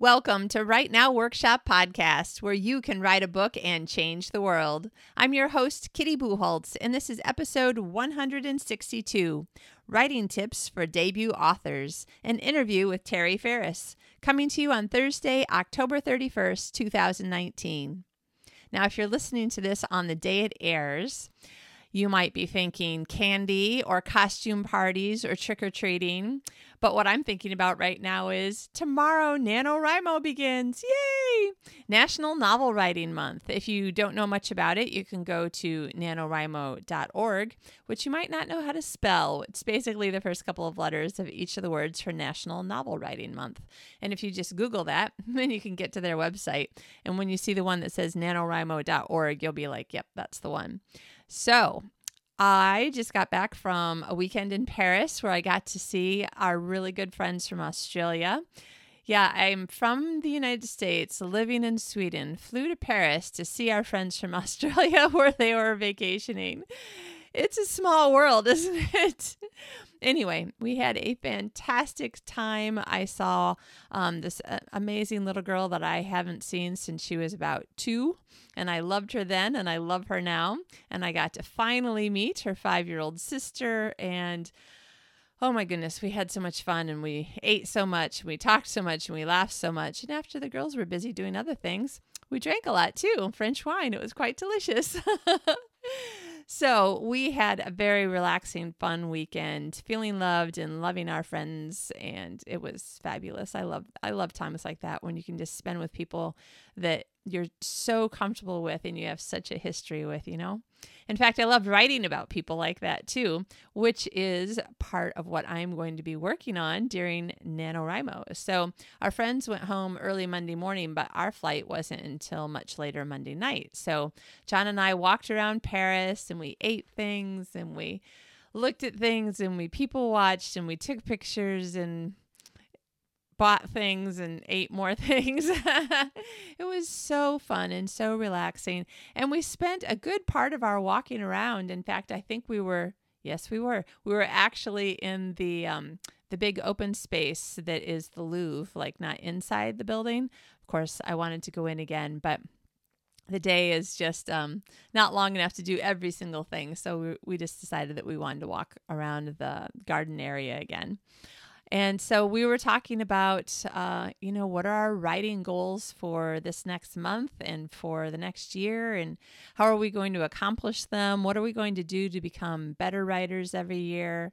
Welcome to Write Now Workshop Podcast, where you can write a book and change the world. I'm your host, Kitty Bucholtz, and this is episode 162 Writing Tips for Debut Authors, an interview with Tari Faris, coming to you on Thursday, October 31st, 2019. Now, if you're listening to this on the day it airs, you might be thinking candy or costume parties or trick or treating. But what I'm thinking about right now is tomorrow NaNoWriMo begins. Yay! National Novel Writing Month. If you don't know much about it, you can go to nanowrimo.org, which you might not know how to spell. It's basically the first couple of letters of each of the words for National Novel Writing Month. And if you just Google that, then you can get to their website. And when you see the one that says nanowrimo.org, you'll be like, yep, that's the one. So, I just got back from a weekend in Paris where I got to see our really good friends from Australia. Yeah, I'm from the United States, living in Sweden, flew to Paris to see our friends from Australia where they were vacationing. It's a small world, isn't it? anyway, we had a fantastic time. I saw um, this uh, amazing little girl that I haven't seen since she was about two, and I loved her then, and I love her now. And I got to finally meet her five year old sister, and oh my goodness, we had so much fun, and we ate so much, and we talked so much, and we laughed so much. And after the girls were busy doing other things, we drank a lot too French wine. It was quite delicious. So we had a very relaxing, fun weekend, feeling loved and loving our friends, and it was fabulous. I love I love times like that when you can just spend with people that you're so comfortable with and you have such a history with, you know? In fact, I love writing about people like that too, which is part of what I'm going to be working on during NaNoWriMo. So, our friends went home early Monday morning, but our flight wasn't until much later Monday night. So, John and I walked around Paris and we ate things and we looked at things and we people watched and we took pictures and bought things and ate more things. it was so fun and so relaxing. And we spent a good part of our walking around. In fact, I think we were, yes, we were. We were actually in the um, the big open space that is the Louvre, like not inside the building. Of course, I wanted to go in again, but the day is just um, not long enough to do every single thing. So we, we just decided that we wanted to walk around the garden area again. And so we were talking about, uh, you know, what are our writing goals for this next month and for the next year, and how are we going to accomplish them? What are we going to do to become better writers every year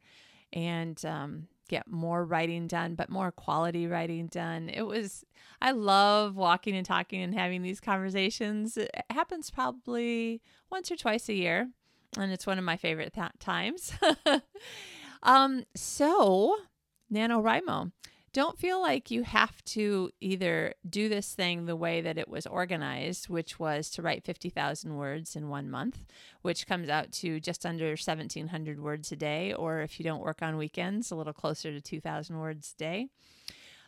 and um, get more writing done, but more quality writing done? It was, I love walking and talking and having these conversations. It happens probably once or twice a year, and it's one of my favorite th- times. um, so, NaNoWriMo. Don't feel like you have to either do this thing the way that it was organized, which was to write 50,000 words in one month, which comes out to just under 1,700 words a day, or if you don't work on weekends, a little closer to 2,000 words a day.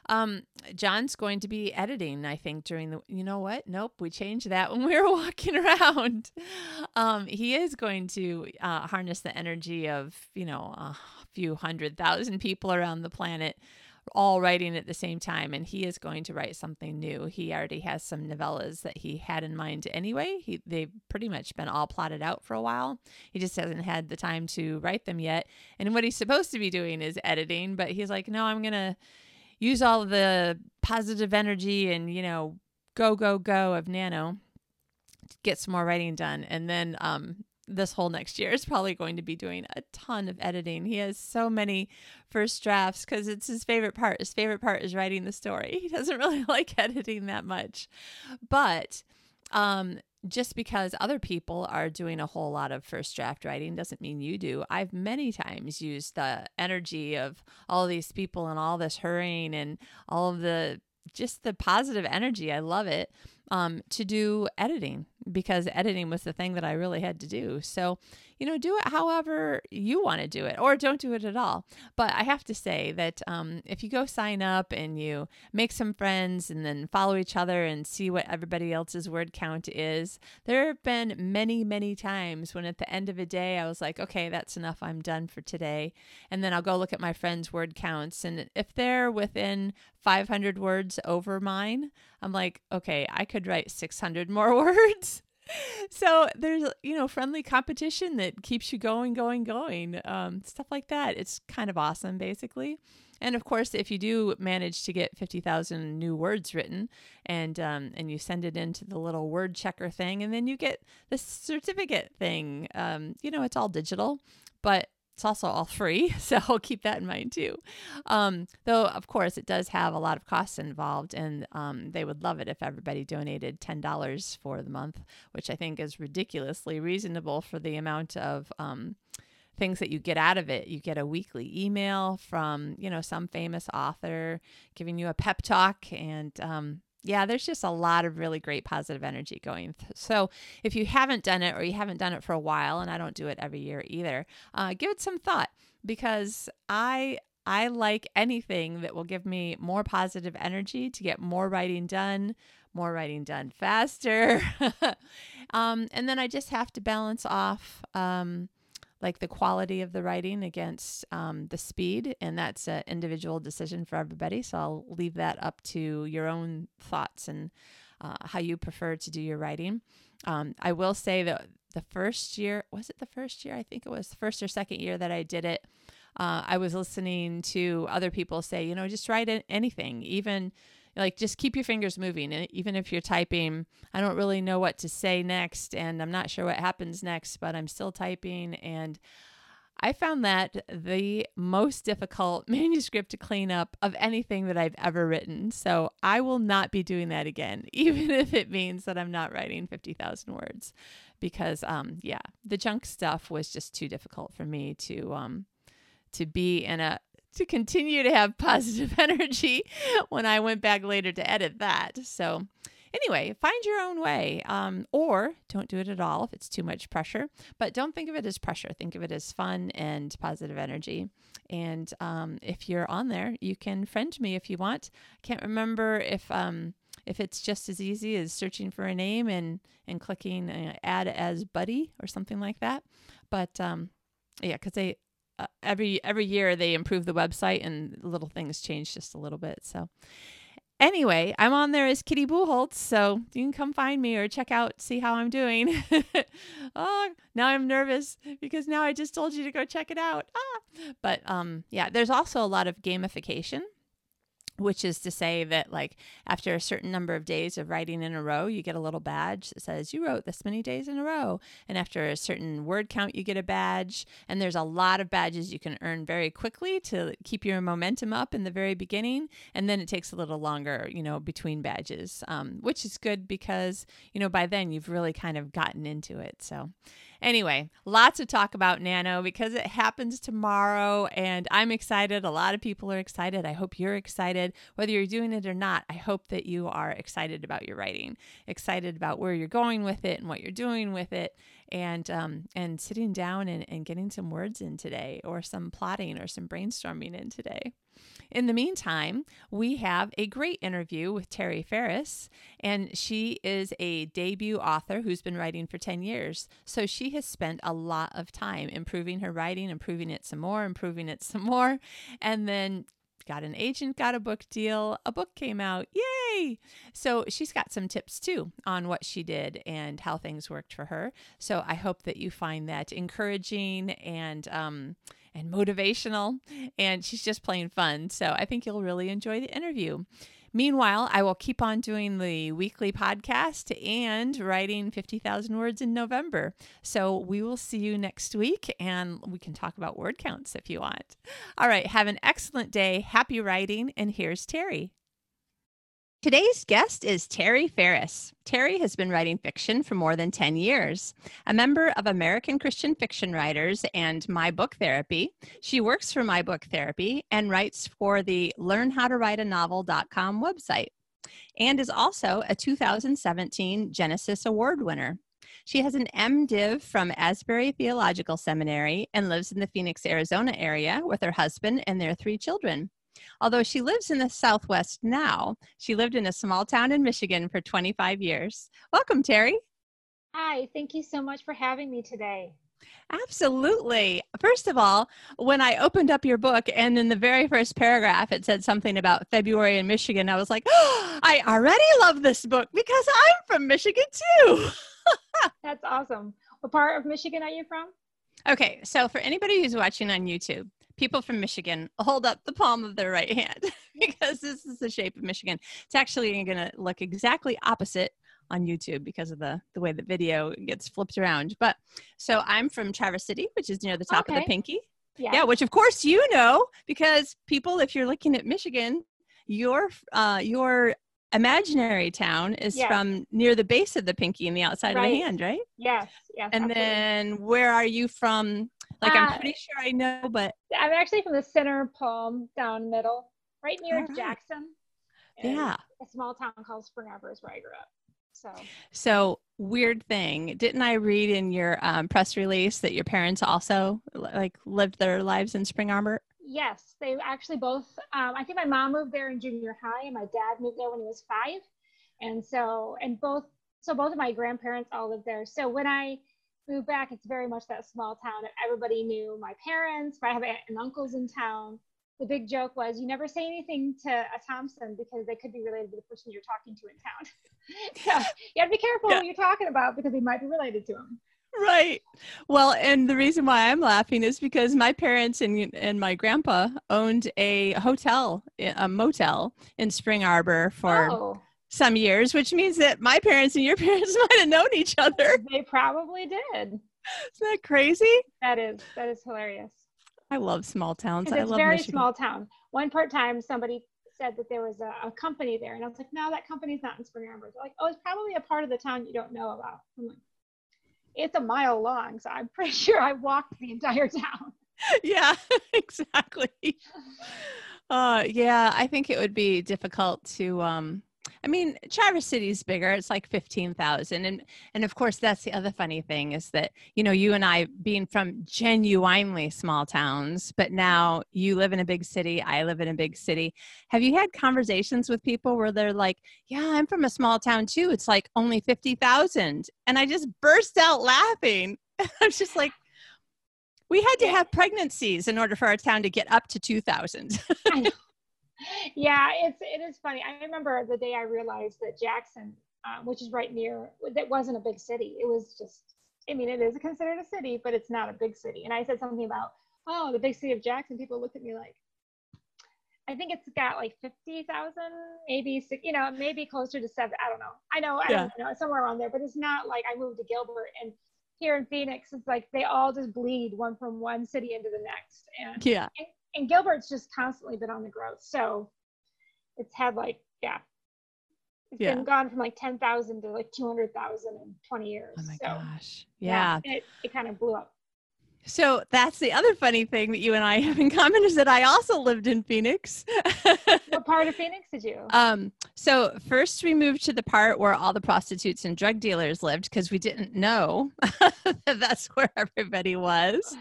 Um, John's going to be editing, I think, during the. You know what? Nope, we changed that when we were walking around. Um, he is going to uh, harness the energy of you know a few hundred thousand people around the planet all writing at the same time and he is going to write something new. He already has some novellas that he had in mind anyway. He they've pretty much been all plotted out for a while. He just hasn't had the time to write them yet. And what he's supposed to be doing is editing, but he's like, "No, I'm to use all the positive energy and, you know, go, go, go of Nano get some more writing done. And then um, this whole next year is probably going to be doing a ton of editing. He has so many first drafts because it's his favorite part. His favorite part is writing the story. He doesn't really like editing that much. But um, just because other people are doing a whole lot of first draft writing doesn't mean you do. I've many times used the energy of all these people and all this hurrying and all of the just the positive energy. I love it um, to do editing because editing was the thing that I really had to do. So, you know, do it however you want to do it or don't do it at all. But I have to say that um, if you go sign up and you make some friends and then follow each other and see what everybody else's word count is, there have been many, many times when at the end of a day I was like, okay, that's enough. I'm done for today. And then I'll go look at my friends' word counts. And if they're within 500 words over mine, I'm like, okay, I could write 600 more words so there's you know friendly competition that keeps you going going going um, stuff like that. It's kind of awesome basically. And of course if you do manage to get 50000 new words written and um, and you send it into the little word checker thing and then you get the certificate thing um, you know it's all digital but it's also all free, so keep that in mind too. Um, though, of course, it does have a lot of costs involved, and um, they would love it if everybody donated $10 for the month, which I think is ridiculously reasonable for the amount of. Um, things that you get out of it. You get a weekly email from, you know, some famous author giving you a pep talk and um, yeah, there's just a lot of really great positive energy going. So if you haven't done it or you haven't done it for a while, and I don't do it every year either, uh, give it some thought because I I like anything that will give me more positive energy to get more writing done, more writing done faster, um, and then I just have to balance off. Um, like the quality of the writing against um, the speed, and that's an individual decision for everybody. So I'll leave that up to your own thoughts and uh, how you prefer to do your writing. Um, I will say that the first year was it the first year? I think it was the first or second year that I did it. Uh, I was listening to other people say, you know, just write anything, even like just keep your fingers moving even if you're typing. I don't really know what to say next and i'm not sure what happens next but i'm still typing and i found that the most difficult manuscript to clean up of anything that i've ever written. So i will not be doing that again even if it means that i'm not writing 50000 words because um yeah the junk stuff was just too difficult for me to um to be in a to continue to have positive energy when I went back later to edit that. So, anyway, find your own way, um, or don't do it at all if it's too much pressure. But don't think of it as pressure. Think of it as fun and positive energy. And um, if you're on there, you can friend me if you want. I can't remember if um, if it's just as easy as searching for a name and and clicking uh, add as buddy or something like that. But um, yeah, because they uh, every every year they improve the website and little things change just a little bit. So anyway, I'm on there as Kitty Bucholtz, so you can come find me or check out, see how I'm doing. oh, now I'm nervous because now I just told you to go check it out. Ah. But um, yeah, there's also a lot of gamification which is to say that like after a certain number of days of writing in a row you get a little badge that says you wrote this many days in a row. And after a certain word count you get a badge. And there's a lot of badges you can earn very quickly to keep your momentum up in the very beginning. And then it takes a little longer you know between badges um, which is good because you know by then you've really kind of gotten into it. So Anyway, lots to talk about Nano because it happens tomorrow and I'm excited. A lot of people are excited. I hope you're excited. Whether you're doing it or not, I hope that you are excited about your writing, excited about where you're going with it and what you're doing with it, and um, and sitting down and, and getting some words in today or some plotting or some brainstorming in today. In the meantime, we have a great interview with Tari Faris, and she is a debut author who's been writing for 10 years. So she has spent a lot of time improving her writing, improving it some more, improving it some more, and then got an agent, got a book deal, a book came out. Yay! So she's got some tips too on what she did and how things worked for her. So I hope that you find that encouraging and um, and motivational. And she's just plain fun. So I think you'll really enjoy the interview. Meanwhile, I will keep on doing the weekly podcast and writing 50,000 words in November. So we will see you next week and we can talk about word counts if you want. All right, have an excellent day. Happy writing. And here's Tari. Today's guest is Tari Faris. Tari has been writing fiction for more than 10 years. A member of American Christian Fiction Writers and My Book Therapy, she works for My Book Therapy and writes for the learnhowtowriteanovel.com website. and is also a 2017 Genesis Award winner. She has an MDiv from Asbury Theological Seminary and lives in the Phoenix, Arizona area with her husband and their three children. Although she lives in the Southwest now, she lived in a small town in Michigan for 25 years. Welcome, Tari. Hi, thank you so much for having me today. Absolutely. First of all, when I opened up your book and in the very first paragraph it said something about February in Michigan, I was like, oh, I already love this book because I'm from Michigan too. That's awesome. What part of Michigan are you from? Okay, so for anybody who's watching on YouTube, people from Michigan hold up the palm of their right hand because this is the shape of Michigan. It's actually going to look exactly opposite on YouTube because of the the way the video gets flipped around. But so I'm from Traverse City, which is near the top okay. of the Pinky. Yeah. yeah, which of course you know because people, if you're looking at Michigan, your uh, your imaginary town is yes. from near the base of the pinky and the outside right. of the hand, right? Yes, yes. And absolutely. then where are you from? Like uh, I'm pretty sure I know, but I'm actually from the center palm down middle, right near right. Jackson. Yeah. A small town called Spring Arbor is where I grew up. So, so weird thing. Didn't I read in your um, press release that your parents also like lived their lives in Spring Arbor? Yes, they actually both. Um, I think my mom moved there in junior high, and my dad moved there when he was five, and so and both. So both of my grandparents all lived there. So when I moved back, it's very much that small town. that Everybody knew my parents. I have aunt and uncles in town the big joke was you never say anything to a Thompson because they could be related to the person you're talking to in town. yeah, you have to be careful yeah. what you're talking about because they might be related to them. Right. Well, and the reason why I'm laughing is because my parents and and my grandpa owned a hotel, a motel in Spring Arbor for oh. Some years, which means that my parents and your parents might have known each other. They probably did. Isn't that crazy? That is. That is hilarious. I love small towns. I it's love very Michigan. small town. One part time, somebody said that there was a, a, company there, and I was like, no, that company's not in Spring Arbor. They're like, oh, it's probably a part of the town you don't know about. I'm like, it's a mile long, so I'm pretty sure I walked the entire town. yeah, exactly. Uh, yeah, I think it would be difficult to um, I mean, Traverse City is bigger. It's like 15,000. And, and of course, that's the other funny thing is that, you know, you and I being from genuinely small towns, but now you live in a big city. I live in a big city. Have you had conversations with people where they're like, yeah, I'm from a small town too. It's like only 50,000. And I just burst out laughing. I was just like, we had to have pregnancies in order for our town to get up to 2,000 yeah, it's it is funny. I remember the day I realized that Jackson, um, which is right near, that wasn't a big city. It was just, I mean, it is considered a city, but it's not a big city. And I said something about, oh, the big city of Jackson. People looked at me like, I think it's got like fifty thousand, maybe six, you know, maybe closer to seven. I don't know. I know, I yeah. don't know, somewhere around there. But it's not like I moved to Gilbert and here in Phoenix, it's like they all just bleed one from one city into the next. And yeah, and Gilbert's just constantly been on the growth. So it's had like, yeah, it's yeah. been gone from like 10,000 to like 200,000 in 20 years. Oh my so, gosh. Yeah. yeah it, it kind of blew up. So that's the other funny thing that you and I have in common is that I also lived in Phoenix. what part of Phoenix did you? Um, so first we moved to the part where all the prostitutes and drug dealers lived because we didn't know that that's where everybody was.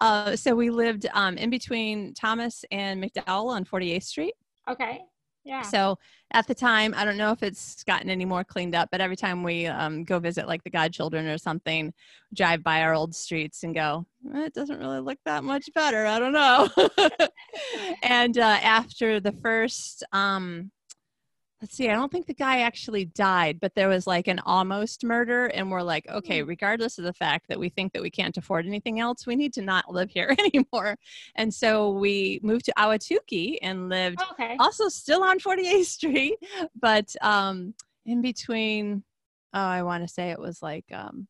Uh, so we lived um, in between Thomas and McDowell on 48th Street. Okay. Yeah. So at the time, I don't know if it's gotten any more cleaned up, but every time we um, go visit like the godchildren or something, drive by our old streets and go, eh, it doesn't really look that much better. I don't know. and uh, after the first um, let's see, I don't think the guy actually died, but there was like an almost murder. And we're like, okay, hmm. regardless of the fact that we think that we can't afford anything else, we need to not live here anymore. And so we moved to Ahwatukee and lived okay. also still on 48th Street, but um, in between, oh, I want to say it was like, um,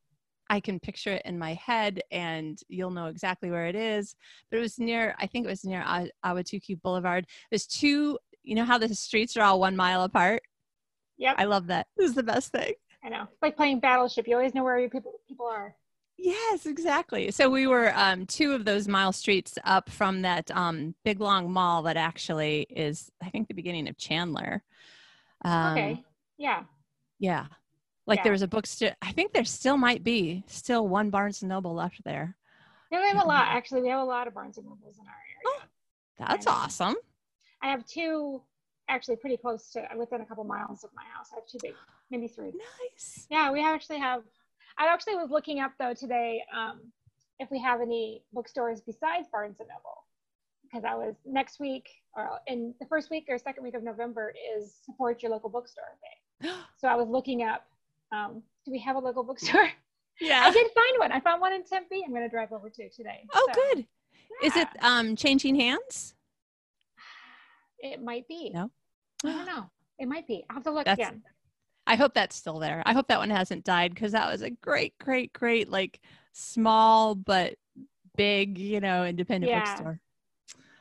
I can picture it in my head and you'll know exactly where it is. But it was near, I think it was near Ahwatukee Boulevard. There's two you know how the streets are all one mile apart? Yep. I love that. This is the best thing. I know. It's like playing Battleship. You always know where your people people are. Yes, exactly. So we were um, two of those mile streets up from that um, big long mall that actually is, I think, the beginning of Chandler. Um, okay. Yeah. Yeah. Like yeah. there was a bookstore. I think there still might be still one Barnes and Noble left there. Yeah, we have a lot. Actually, we have a lot of Barnes and Nobles in our area. Oh, that's awesome. I have two actually pretty close to within a couple miles of my house. I have two big, maybe three. Nice. Yeah, we actually have. I actually was looking up though today um, if we have any bookstores besides Barnes and Noble, because I was next week or in the first week or second week of November is support your local bookstore day. so I was looking up, um, do we have a local bookstore? Yeah. I did find one. I found one in Tempe. I'm going to drive over to today. Oh, so, good. Yeah. Is it um, changing hands? It might be. No. I don't know. It might be. I'll have to look That's, again. I hope that's still there. I hope that one hasn't died because that was a great, great, great, like small but big, you know, independent yeah. bookstore.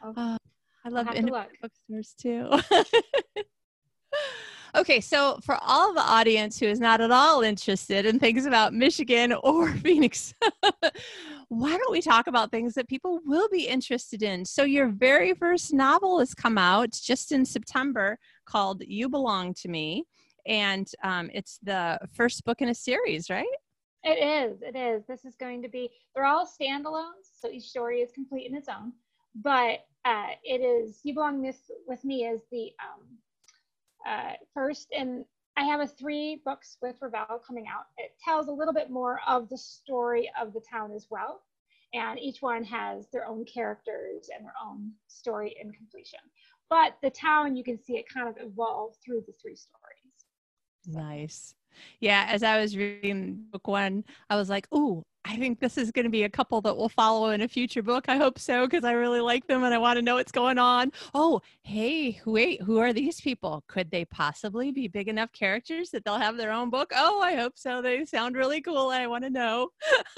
Okay. Uh, I love independent bookstores too. okay, so for all the audience who is not at all interested in things about Michigan or Phoenix, why don't we talk about things that people will be interested in? So, your very first novel has come out just in September called You Belong to Me. And um, it's the first book in a series, right? It is. It is. This is going to be, they're all standalones. So each story is complete in its own. But uh, it is, You Belong This With Me is the um, uh, first and I have a three books with Revell coming out. It tells a little bit more of the story of the town as well. And each one has their own characters and their own story in completion. But the town, you can see it kind of evolve through the three stories. Nice. Yeah, as I was reading book one, I was like, "Ooh, I think this is going to be a couple that will follow in a future book. I hope so because I really like them and I want to know what's going on." Oh, hey, wait, who are these people? Could they possibly be big enough characters that they'll have their own book? Oh, I hope so. They sound really cool. I want to know.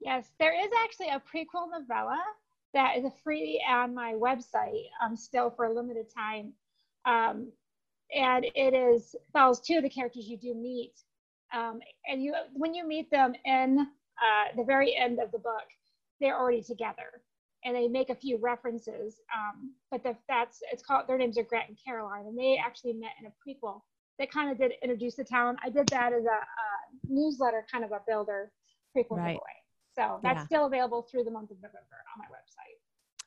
yes, there is actually a prequel novella that is free on my website um, still for a limited time. Um, and it is follows two of the characters you do meet. Um, and you when you meet them in uh, the very end of the book, they're already together, and they make a few references. Um, but the, that's it's called their names are Grant and Caroline, and they actually met in a prequel that kind of did introduce the town. I did that as a, a newsletter, kind of a builder prequel right. giveaway. So that's yeah. still available through the month of November on my website.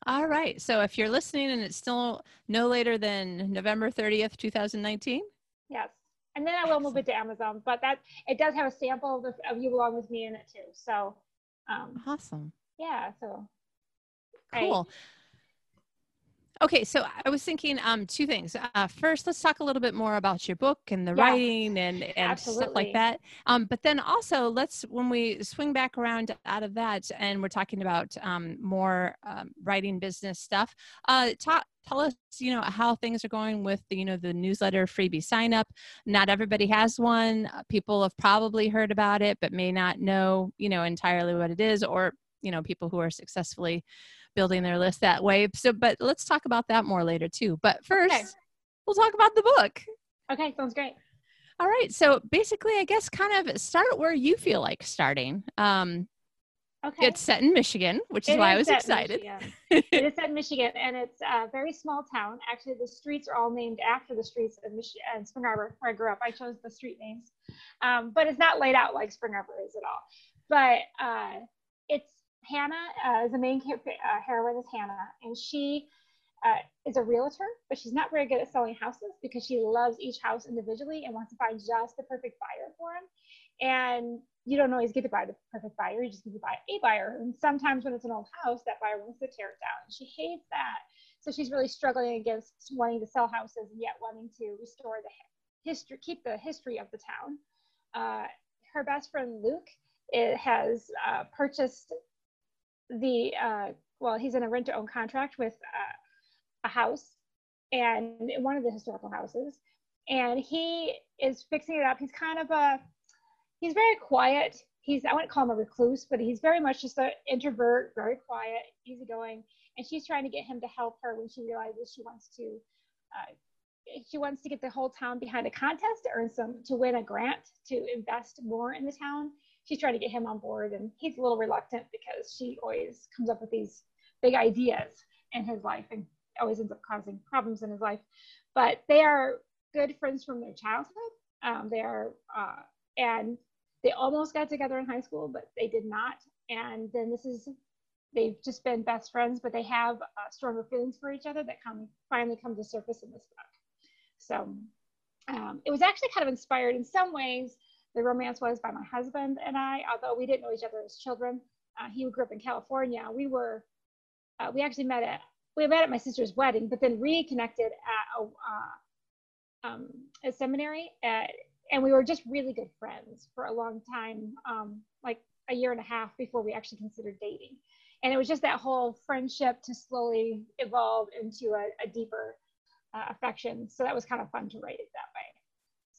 All right. So if you're listening and it's still no later than November 30th, 2019? Yes. And then I will move it to Amazon, but that it does have a sample of, the, of You Belong With Me in it too. So um, awesome. Yeah. So cool. Okay, so I was thinking um, two things. Uh, first, let's talk a little bit more about your book and the yeah, writing and, and stuff like that. Um, but then also, let's when we swing back around out of that, and we're talking about um, more um, writing business stuff. Uh, talk, tell us, you know, how things are going with the, you know the newsletter freebie sign up. Not everybody has one. Uh, people have probably heard about it, but may not know, you know, entirely what it is, or you know, people who are successfully building their list that way. So, but let's talk about that more later too. But first, okay. we'll talk about the book. Okay, sounds great. All right. So basically, I guess kind of start where you feel like starting. Um, okay. It's set in Michigan, which is it why is I was excited. it is set in Michigan, and it's a very small town. Actually, the streets are all named after the streets of Michigan and Spring Arbor, where I grew up. I chose the street names, um, but it's not laid out like Spring Arbor is at all. But uh, it's Hannah uh, is the main uh, heroine is Hannah, and she uh, is a realtor, but she's not very good at selling houses because she loves each house individually and wants to find just the perfect buyer for them. And you don't always get to buy the perfect buyer; you just get to buy a buyer. And sometimes when it's an old house, that buyer wants to tear it down, and she hates that. So she's really struggling against wanting to sell houses and yet wanting to restore the history, keep the history of the town. Uh, her best friend Luke it has uh, purchased the uh, well, he's in a rent to own contract with uh, a house and one of the historical houses, and he is fixing it up. He's kind of a he's very quiet. He's I wouldn't call him a recluse, but he's very much just an introvert, very quiet, easygoing. And she's trying to get him to help her when she realizes she wants to. Uh, she wants to get the whole town behind a contest to earn some to win a grant to invest more in the town she's trying to get him on board and he's a little reluctant because she always comes up with these big ideas in his life and always ends up causing problems in his life but they are good friends from their childhood. Um, they are, uh, and they almost got together in high school, but they did not. And then this is, they've just been best friends, but they have uh, stronger feelings for each other that come finally come to surface in this book. So um, it was actually kind of inspired in some ways. The romance was by my husband and I, although we didn't know each other as children. Uh, he grew up in California. We were, uh, we actually met at, we met at my sister's wedding, but then reconnected at a, uh, um, a seminary at, and we were just really good friends for a long time, um, like a year and a half before we actually considered dating. And it was just that whole friendship to slowly evolve into a, a deeper uh, affection. So that was kind of fun to write it that way.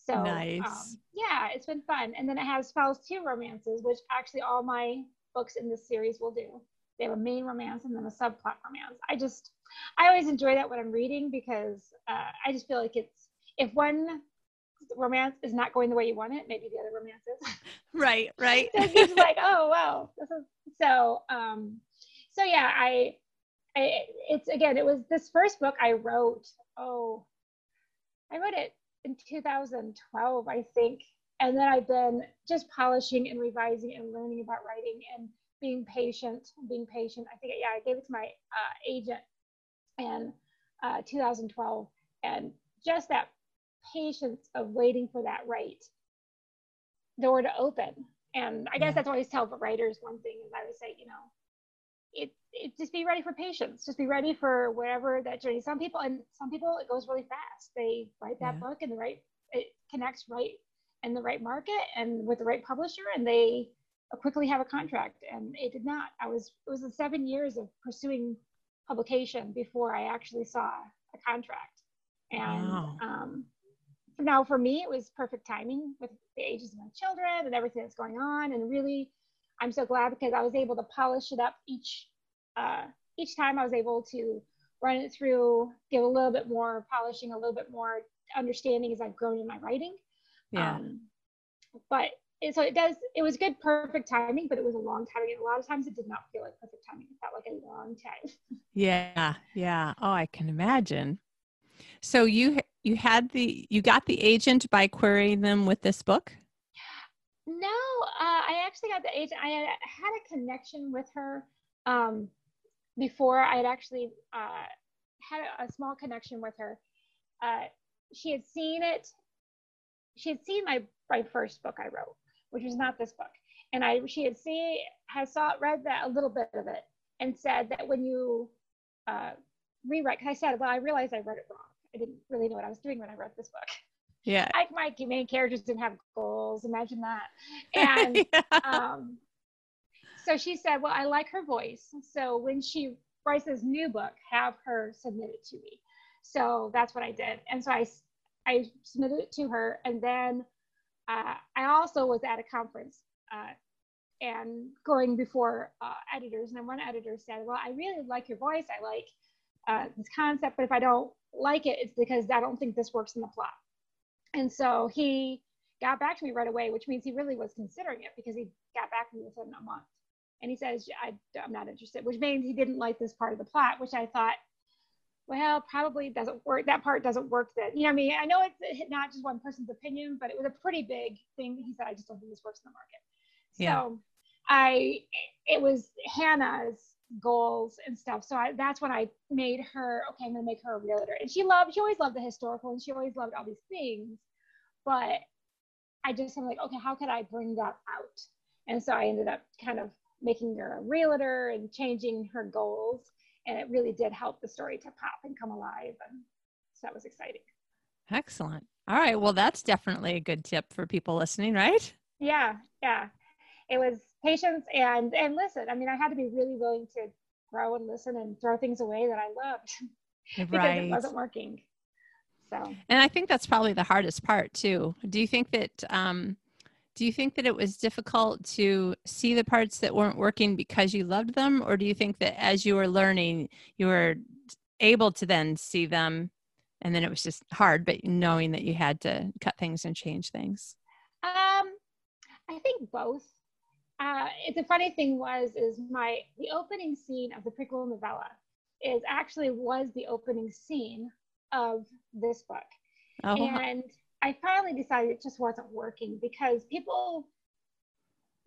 So nice. Um, yeah, it's been fun. And then it has follows two romances, which actually all my books in this series will do. They have a main romance and then a subplot romance. I just, I always enjoy that when I'm reading because uh, I just feel like it's if one romance is not going the way you want it, maybe the other romance is. Right, right. so it's like, oh wow, this is so. Um, so yeah, I, I, it's again, it was this first book I wrote. Oh, I wrote it in 2012, I think, and then I've been just polishing and revising and learning about writing and being patient, being patient. I think yeah, I gave it to my uh, agent in uh, 2012, and just that patience of waiting for that right door to open. And I guess that's always tell the writers one thing is I would say, you know, it, just be ready for patience. Just be ready for wherever that journey. Some people and some people it goes really fast. They write that yeah. book and the right it connects right in the right market and with the right publisher and they quickly have a contract. And it did not. I was it was the seven years of pursuing publication before I actually saw a contract. And wow. um, now for me it was perfect timing with the ages of my children and everything that's going on and really i'm so glad because i was able to polish it up each uh, each time i was able to run it through give a little bit more polishing a little bit more understanding as i've grown in my writing. Yeah. Um, but it, so it does it was good perfect timing but it was a long time and a lot of times it did not feel like perfect timing. It felt like a long time. Yeah yeah. Oh i can imagine. So you you had the you got the agent by querying them with this book? No uh, i actually got the agent i had, had a connection with her um, before i had actually uh, had a, small connection with her uh, she had seen it she had seen my my first book i wrote which was not this book and i she had seen had saw read that a little bit of it and said that when you uh, rewrite because i said well i realized i read it wrong I didn't really know what I was doing when I wrote this book. Yeah. I, my main characters didn't have goals. Imagine that. And yeah. um, so she said, Well, I like her voice. So when she writes this new book, have her submit it to me. So that's what I did. And so I, I submitted it to her. And then uh, I also was at a conference uh, and going before uh, editors. And one editor said, Well, I really like your voice. I like uh, this concept, but if I don't like it, it's because I don't think this works in the plot. And so he got back to me right away, which means he really was considering it because he got back to me within a month. And he says, I, am not interested, which means he didn't like this part of the plot, which I thought, well, probably doesn't work. That part doesn't work that You know, I mean, I know it's not just one person's opinion, but it was a pretty big thing. He said, I just don't think this works in the market. Yeah. So I, it was Hannah's goals and stuff. So I, that's when I made her, okay, I'm going to make her a realtor. And she loved, she always loved the historical and she always loved all these things. But I just I'm like, okay, how could I bring that out? And so I ended up kind of making her a realtor and changing her goals. And it really did help the story to pop and come alive. And so that was exciting. Excellent. All right. Well, that's definitely a good tip for people listening, right? Yeah. Yeah. It was patience and and listen i mean i had to be really willing to grow and listen and throw things away that i loved because right. it wasn't working so and i think that's probably the hardest part too do you think that um do you think that it was difficult to see the parts that weren't working because you loved them? Or do you think that as you were learning you were able to then see them and then it was just hard but knowing that you had to cut things and change things? Um i think both. Uh, it's a funny thing was is my the opening scene of the prequel novella is actually was the opening scene of this book. Oh. And I finally decided it just wasn't working because people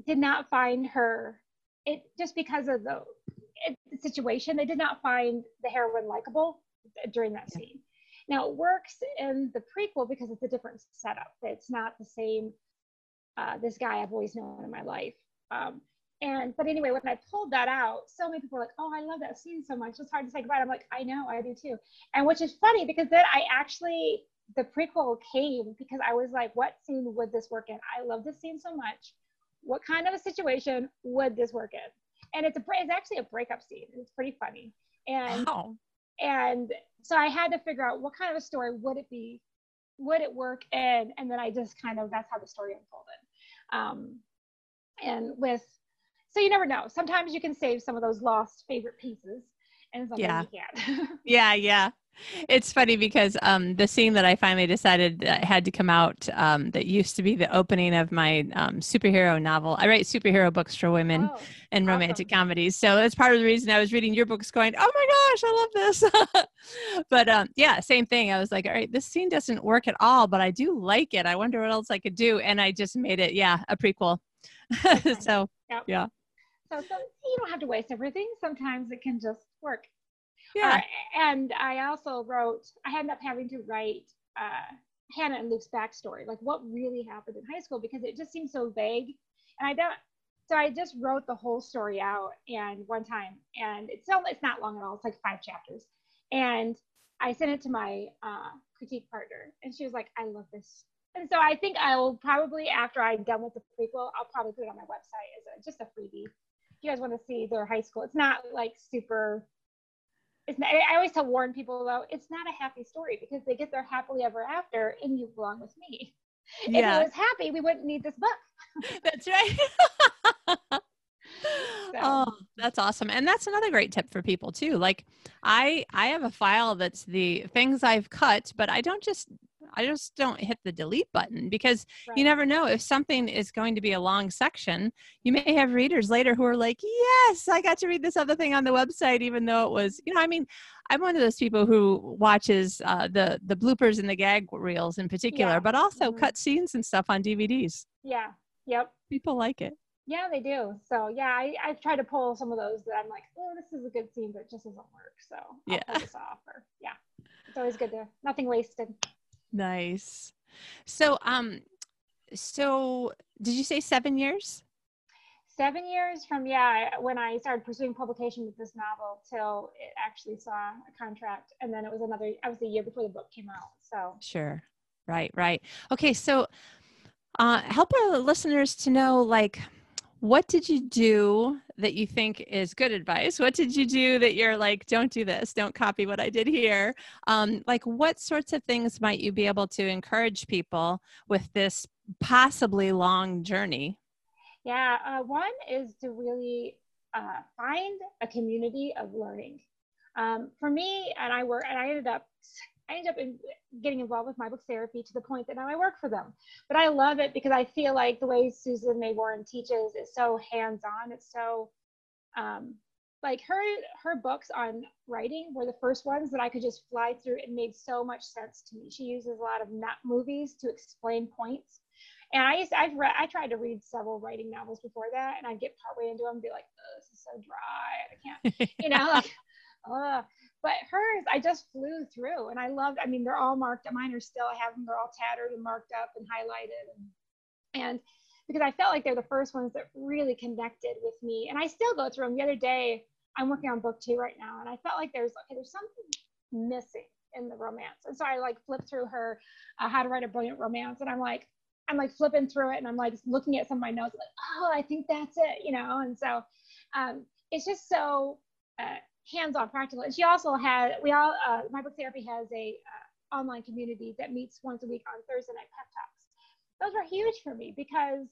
did not find her it just because of the, it, the situation they did not find the heroine likable during that scene. Now it works in the prequel because it's a different setup. It's not the same uh, this guy i've always known in my life. Um, and but anyway when i pulled that out so many people were like oh i love that scene so much. It's hard to say goodbye. I'm like i know i do too. And which is funny because then i actually the prequel came because i was like what scene would this work in i love this scene so much what kind of a situation would this work in? And it's a it's actually a breakup scene. It's pretty funny. And wow. and so I had to figure out what kind of a story would it be, would it work in? And then I just kind of that's how the story unfolded. Um, and with so you never know. Sometimes you can save some of those lost favorite pieces, and sometimes yeah. you can't. yeah, yeah it's funny because um, the scene that I finally decided that had to come out um, that used to be the opening of my um, superhero novel. I write superhero books for women oh, and romantic awesome. comedies. So that's part of the reason I was reading your books going, oh my gosh, I love this. but um, yeah, same thing. I was like, all right, this scene doesn't work at all, but I do like it. I wonder what else I could do. And I just made it, yeah, a prequel. so, yep. yeah. So, so you don't have to waste everything. Sometimes it can just work. Yeah. Uh, and I also wrote, I ended up having to write uh, Hannah and Luke's backstory, like what really happened in high school, because it just seemed so vague. And I don't, so I just wrote the whole story out and one time, and it's so it's not long at all. It's like five chapters, and I sent it to my uh, critique partner, and she was like, "I love this." And so I think I will probably, after I'm done with the prequel, I'll probably put it on my website as a, just a freebie. If you guys want to see their high school, it's not like super it's not, I always tell warn people though, it's not a happy story because they get their happily ever after and you belong with me. Yeah. If I was happy, we wouldn't need this book. That's right. so. Oh, that's awesome. And that's another great tip for people too. Like I I have a file that's the things I've cut, but I don't just I just don't hit the delete button because right. you never know if something is going to be a long section. You may have readers later who are like, "Yes, I got to read this other thing on the website, even though it was." You know, I mean, I'm one of those people who watches uh, the the bloopers and the gag reels in particular, yeah. but also mm-hmm. cut scenes and stuff on DVDs. Yeah. Yep. People like it. Yeah, they do. So yeah, I, I've tried to pull some of those that I'm like, oh, this is a good scene, but it just doesn't work. So I'll yeah. this off. Or yeah, it's always good to nothing wasted. Nice. So, um, so did you say seven years? Seven years from yeah, when I started pursuing publication with this novel till it actually saw a contract, and then it was another. I was a year before the book came out. So sure, right, right. Okay, so uh, help our listeners to know like what did you do that you think is good advice? What did you do that you're like don't do this. Don't copy what i did here. Um, like what sorts of things might you be able to encourage people with this possibly long journey? Yeah uh, one is to really uh, find a community of learning. Um, for me and i work and i ended up I ended up in, getting involved with my book therapy to the point that now I work for them. But I love it because I feel like the way Susan May Warren teaches is so hands-on. It's so um, like her her books on writing were the first ones that I could just fly through. It made so much sense to me. She uses a lot of not movies to explain points. And I used I've read I tried to read several writing novels before that, and I'd get partway into them and be like, oh, "This is so dry. I can't," you know, like, but hers i just flew through and i loved i mean they're all marked mine are still i have them they're all tattered and marked up and highlighted and, and because i felt like they're the first ones that really connected with me and i still go through them the other day i'm working on book two right now and i felt like there's okay there's something missing in the romance and so i like flipped through her uh, how to write a brilliant romance and i'm like i'm like flipping through it and i'm like looking at some of my notes like oh i think that's it you know and so um, it's just so uh, hands-on practical. And she also had, we all, uh, my book therapy has a uh, online community that meets once a week on Thursday night pep talks. Those were huge for me because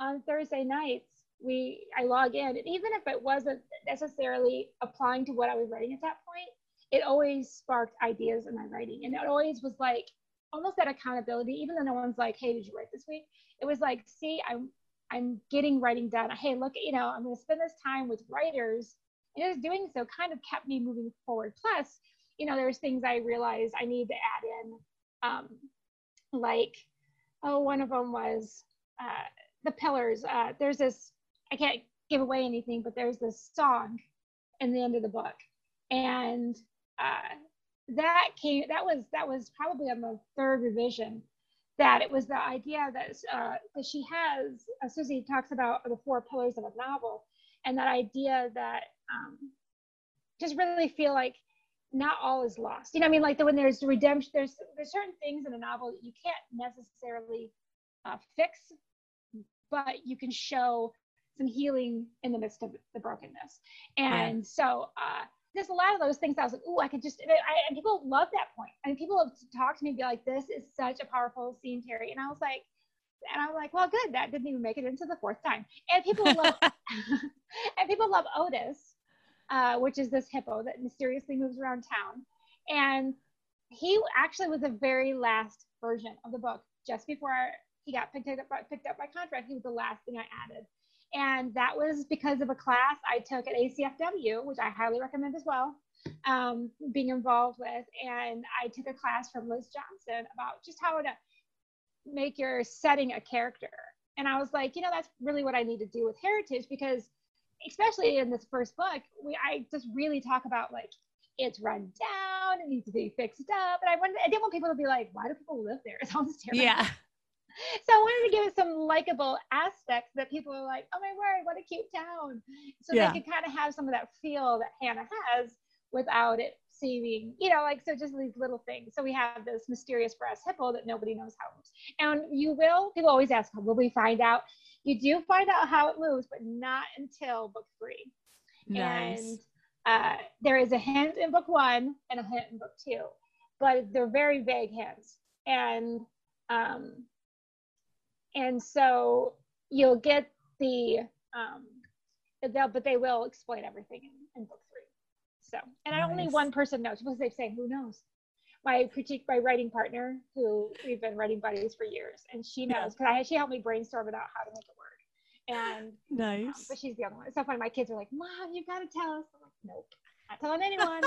on Thursday nights, we, I log in and even if it wasn't necessarily applying to what I was writing at that point, it always sparked ideas in my writing. And it always was like, almost that accountability, even though no one's like, hey, did you write this week? It was like, see, I'm, I'm getting writing done. Hey, look, you know, I'm going to spend this time with writers and as doing so kind of kept me moving forward. Plus, you know, there's things I realized I need to add in um, like oh one of them was uh, the pillars uh, there's this i can't give away anything but there's this song in the end of the book and uh, that came that was that was probably on the third revision that it was the idea that uh, that she has uh, susie talks about the four pillars of a novel and that idea that um, just really feel like not all is lost you know i mean like the, when there's redemption there's there's certain things in a novel that you can't necessarily uh, fix but you can show some healing in the midst of the brokenness and so uh, there's a lot of those things I was like, oh, I could just, I, and people love that point. And people have talked to me, be like, this is such a powerful scene, Terry. And I was like, and I'm like, well, good. That didn't even make it into the fourth time. And people love, and people love Otis, uh, which is this hippo that mysteriously moves around town. And he actually was the very last version of the book. Just before he got picked up, picked up by contract, he was the last thing I added. And that was because of a class I took at ACFW, which I highly recommend as well, um, being involved with. And I took a class from Liz Johnson about just how to make your setting a character. And I was like, you know, that's really what I need to do with heritage because especially in this first book, we I just really talk about like it's run down, it needs to be fixed up. And I wanted I didn't want people to be like, why do people live there? It sounds terrible. Yeah so I wanted to give it some likable aspects that people are like, oh my word, what a cute town. So yeah. they could kind of have some of that feel that Hannah has without it seeming, you know, like so just these little things. So we have this mysterious brass hippo that nobody knows how it. And you will, people always ask, will we find out? You do find out how it moves, but not until book three. Nice. And uh, there is a hint in book one and a hint in book two, but they're very vague hints. And um, and so you'll get the um, they'll but they will explain everything in, in book three so and nice. only one person knows because they say who knows my critique my writing partner who we've been writing buddies for years and she knows because yeah. She helped me brainstorm about how to make it work and nice um, but she's the other one so funny my kids are like mom you've got to tell us i'm like nope not telling anyone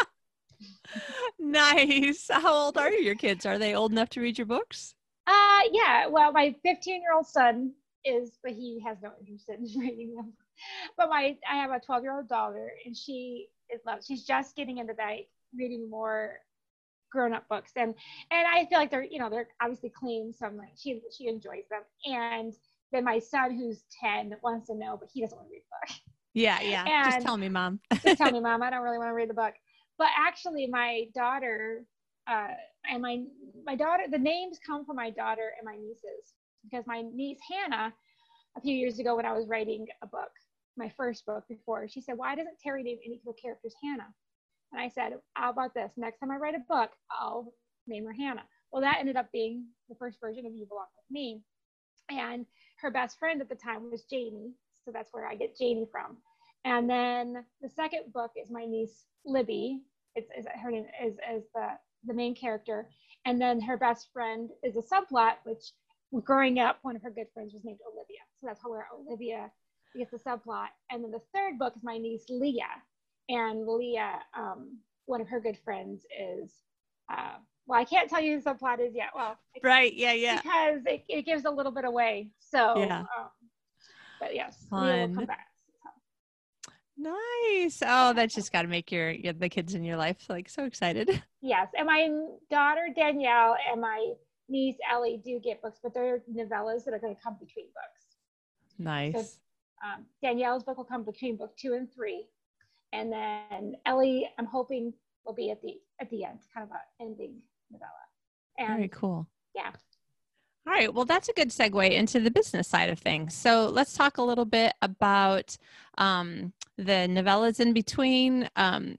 nice how old are your kids are they old enough to read your books uh, yeah. Well, my 15 year old son is, but he has no interest in reading them. But my, I have a 12 year old daughter, and she is love. She's just getting into that, reading more grown up books, and and I feel like they're, you know, they're obviously clean, so I'm like, she she enjoys them. And then my son, who's 10, wants to know, but he doesn't want to read the book. Yeah, yeah. And just tell me, mom. just tell me, mom. I don't really want to read the book. But actually, my daughter uh, and my my daughter the names come from my daughter and my nieces because my niece hannah a few years ago when i was writing a book my first book before she said why doesn't Tari name any of her characters hannah and i said how about this next time i write a book i'll name her hannah well that ended up being the first version of you belong with me and her best friend at the time was janie so that's where i get janie from and then the second book is my niece libby it's, it's her name is, is the the main character. And then her best friend is a subplot, which growing up, one of her good friends was named Olivia. So that's where Olivia gets the subplot. And then the third book is my niece Leah. And Leah, um, one of her good friends is, uh, well, I can't tell you the subplot is yet. Well, right. Yeah. Yeah. Because it, it gives a little bit away. So, yeah. Um, but yes, Fun. Leah will come back. Nice. Oh, that's just got to make your, your, the kids in your life like so excited. Yes, and my daughter Danielle and my niece Ellie do get books, but they're novellas that are going to come between books. Nice. So, um, Danielle's book will come between book two and three, and then Ellie, I'm hoping will be at the at the end, kind of a ending novella. And, Very cool. Yeah. All right. Well, that's a good segue into the business side of things. So let's talk a little bit about um, the novellas in between. Um,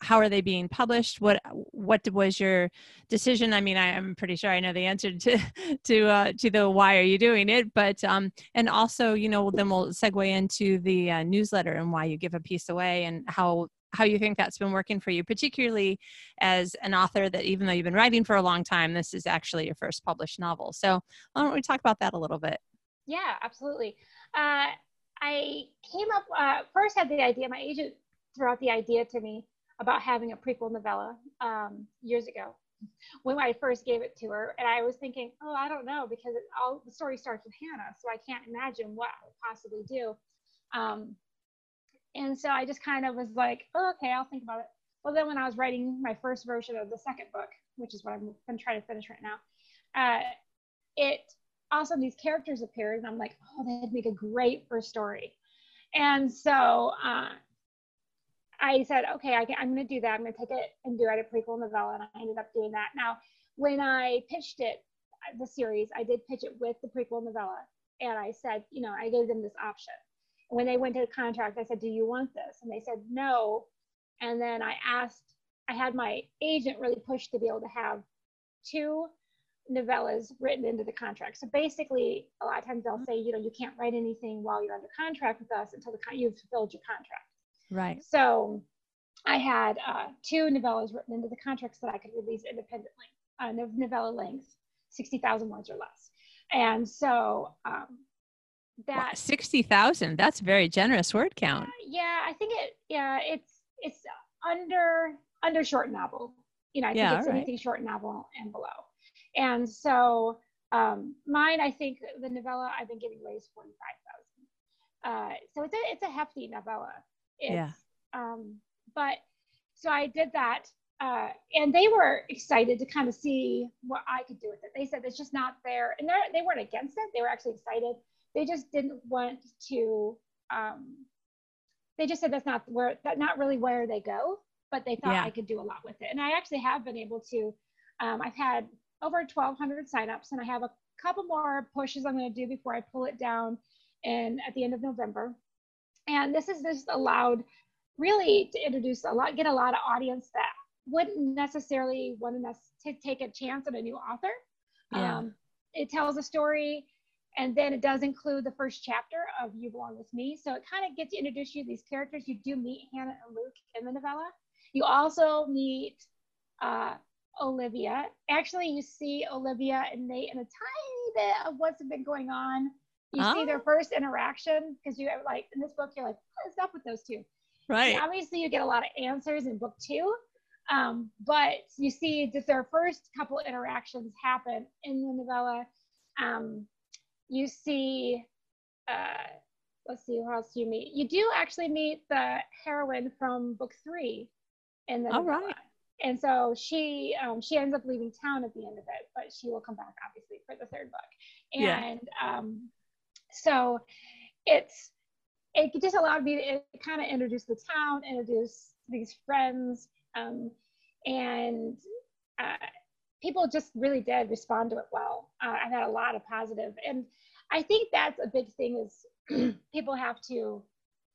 how are they being published? What what was your decision? I mean, I, am pretty sure I know the answer to to uh, to the why are you doing it, but um, and also you know then we'll segue into the uh, newsletter and why you give a piece away and how how you think that's been working for you, particularly as an author that even though you've been writing for a long time, this is actually your first published novel. So why don't we talk about that a little bit? Yeah, absolutely. Uh, I came up uh, first had the idea. My agent threw out the idea to me about having a prequel novella um, years ago, when I first gave it to her, and I was thinking, oh, I don't know, because it, all the story starts with Hannah, so I can't imagine what I would possibly do. Um, and so I just kind of was like, oh, okay, I'll think about it. Well, then when I was writing my first version of the second book, which is what been trying to finish right now, uh, it also these characters appeared, and I'm like, oh, that'd make a great first story. And so uh, I said, okay, I am going to do that. I'm going to take it and do it a prequel novella. And I ended up doing that. Now, when I pitched it, uh, the series, I did pitch it with the prequel novella. And I said, you know, I gave them this option. When they went to the contract, I said, do you want this? And they said, no. And then I asked, I had my agent really push to be able to have two novellas written into the contract. So basically, a lot of times they'll say, you know, you can't write anything while you're under contract with us until the con- you've fulfilled your contract. Right. So I had uh, two novellas written into the contracts that I could release independently, uh, novella length, 60,000 words or less. And so um, that wow, 60,000, that's very generous word count. Uh, yeah, I think it, yeah, it's, it's under, under short novel. You know, I yeah, think it's right. anything short novel and below. And so um, mine, I think the novella I've been giving away is 45,000. Uh, so it's a, it's a hefty novella. It's, yeah. Um, but so I did that. Uh, and they were excited to kind of see what I could do with it. They said it's just not there, and they weren't against it. They were actually excited. They just didn't want to. Um, they just said that's not where that not really where they go, but they thought yeah. I could do a lot with it. And I actually have been able to. Um, I've had over 1,200 signups, and I have a couple more pushes I'm going to do before I pull it down, and at the end of November. And this is just allowed really to introduce a lot, get a lot of audience that wouldn't necessarily want us to take a chance on a new author. Yeah. Um, it tells a story and then it does include the first chapter of You Belong With Me. So it kind of gets to introduce you to these characters. You do meet Hannah and Luke in the novella. You also meet uh, Olivia. Actually, you see Olivia and Nate in a tiny bit of what's been going on you oh. see their first interaction because you have like in this book you're like what is up with those two right and obviously you get a lot of answers in book two um, but you see that their first couple interactions happen in the novella um, you see uh, let's see who else you meet you do actually meet the heroine from book three in the All novella. Right. and so she um, she ends up leaving town at the end of it but she will come back obviously for the third book and yeah. um, so it's it just allowed me to kind of introduce the town, introduce these friends, um, and uh, people just really did respond to it well. Uh, I've had a lot of positive, and I think that's a big thing is people have to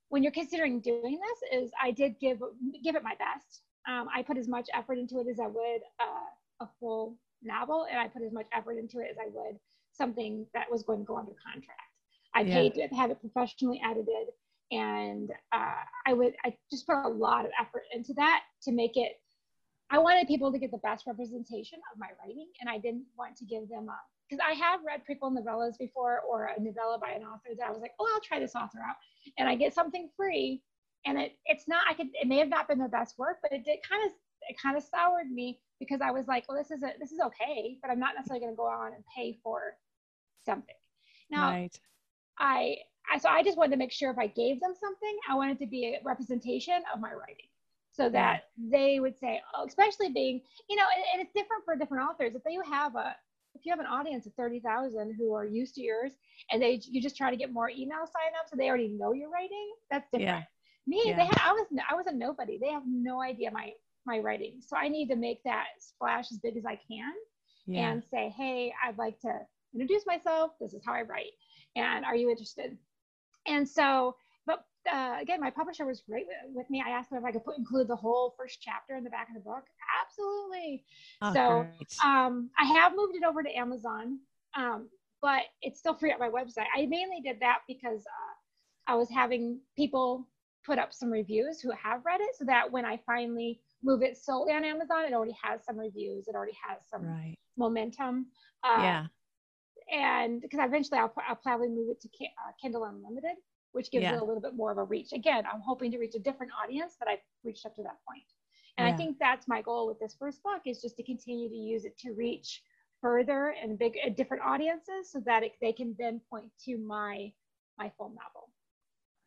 when you're considering doing this is I did give give it my best. Um, I put as much effort into it as I would uh, a full novel, and I put as much effort into it as I would something that was going to go under contract. I yeah. paid to have it professionally edited. And uh, I would, I just put a lot of effort into that to make it, I wanted people to get the best representation of my writing. And I didn't want to give them a, because I have read prequel novellas before or a novella by an author that I was like, oh, I'll try this author out. And I get something free. And it, it's not, I could, it may have not been their best work, but it did kind of, it kind of soured me because I was like, well, this is a, this is okay, but I'm not necessarily going to go on and pay for something. Now, right. I, I so I just wanted to make sure if I gave them something, I wanted to be a representation of my writing, so mm. that they would say, oh, especially being, you know, and, and it's different for different authors. If you have a if you have an audience of 30,000 who are used to yours and they you just try to get more email signups so they already know you're writing, that's different. Yeah. Me, yeah. they had, I was I was a nobody. They have no idea my my writing. So I need to make that splash as big as I can yeah. and say, "Hey, I'd like to introduce myself. This is how I write." And are you interested? And so, but uh, again, my publisher was great with, me. I asked them if I could put include the whole first chapter in the back of the book. Absolutely. Oh, so um, I have moved it over to Amazon, um, but it's still free at my website. I mainly did that because uh, I was having people put up some reviews who have read it, so that when I finally move it solely on Amazon, it already has some reviews. It already has some right. momentum. Uh, yeah and because eventually I'll, I'll, probably move it to uh, Kindle Unlimited, which gives yeah. it a little bit more of a reach. Again, I'm hoping to reach a different audience that I've reached up to that point. And yeah. I think that's my goal with this first book is just to continue to use it to reach further and big uh, different audiences so that it, they can then point to my my full novel.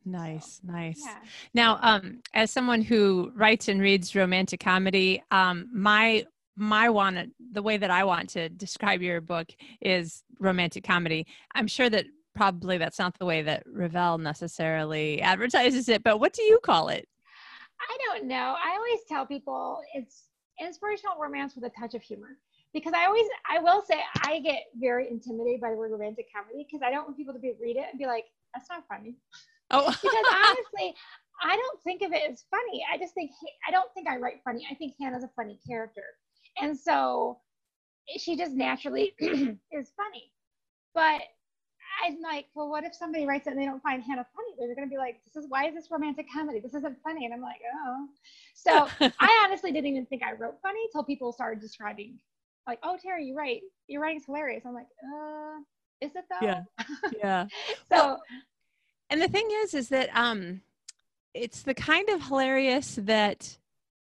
Nice, so, nice. Yeah. Now, um, as someone who writes and reads romantic comedy, um, my my want the way that I want to describe your book is romantic comedy. I'm sure that probably that's not the way that Revell necessarily advertises it, but what do you call it? I don't know. I always tell people it's inspirational romance with a touch of humor because I always, I will say, I get very intimidated by the word romantic comedy because I don't want people to be read it and be like, that's not funny. Oh, because honestly, I don't think of it as funny. I just think I don't think I write funny. I think Hannah's a funny character, and so she just naturally is funny. But I'm like, well, what if somebody writes it and they don't find Hannah funny? They're going to be like, this is why is this romantic comedy? This isn't funny. And I'm like, oh. So I honestly didn't even think I wrote funny until people started describing, like, oh, Tari, you write. Your writing's hilarious. I'm like, uh, is it though? Yeah. Yeah. so, well, and the thing is, is that um, it's the kind of hilarious that,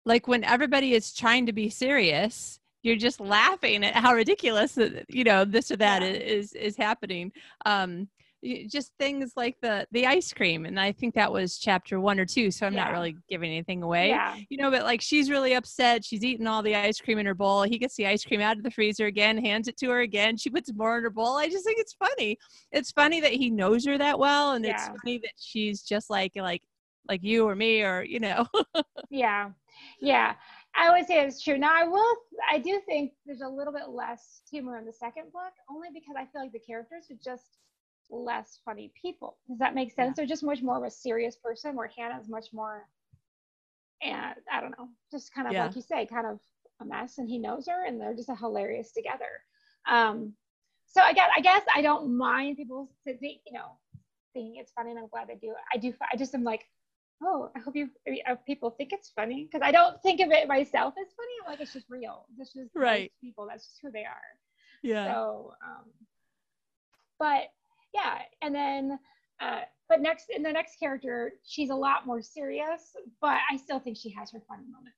like, when everybody is trying to be serious, you're just laughing at how ridiculous you know this or that yeah. is is happening um just things like the the ice cream and i think that was chapter one or two so i'm yeah. not really giving anything away yeah. you know but like she's really upset she's eating all the ice cream in her bowl he gets the ice cream out of the freezer again hands it to her again she puts more in her bowl i just think it's funny it's funny that he knows her that well and yeah. it's funny that she's just like like like you or me or you know yeah yeah I would say it's true. Now I will I do think there's a little bit less humor in the second book, only because I feel like the characters are just less funny people. Does that make sense? Yeah. They're just much more of a serious person where Hannah's much more and I don't know, just kind of yeah. like you say, kind of a mess and he knows her and they're just a hilarious together. Um so I guess I guess I don't mind people to think, you know, thinking it's funny and I'm glad they do. I do I just am like oh, I hope you uh, people think it's funny because I don't think of it myself as funny. I'm like, it's just real. This is right. people. That's just who they are. Yeah. So, um, but yeah, and then, uh, but next in the next character, she's a lot more serious, but I still think she has her funny moments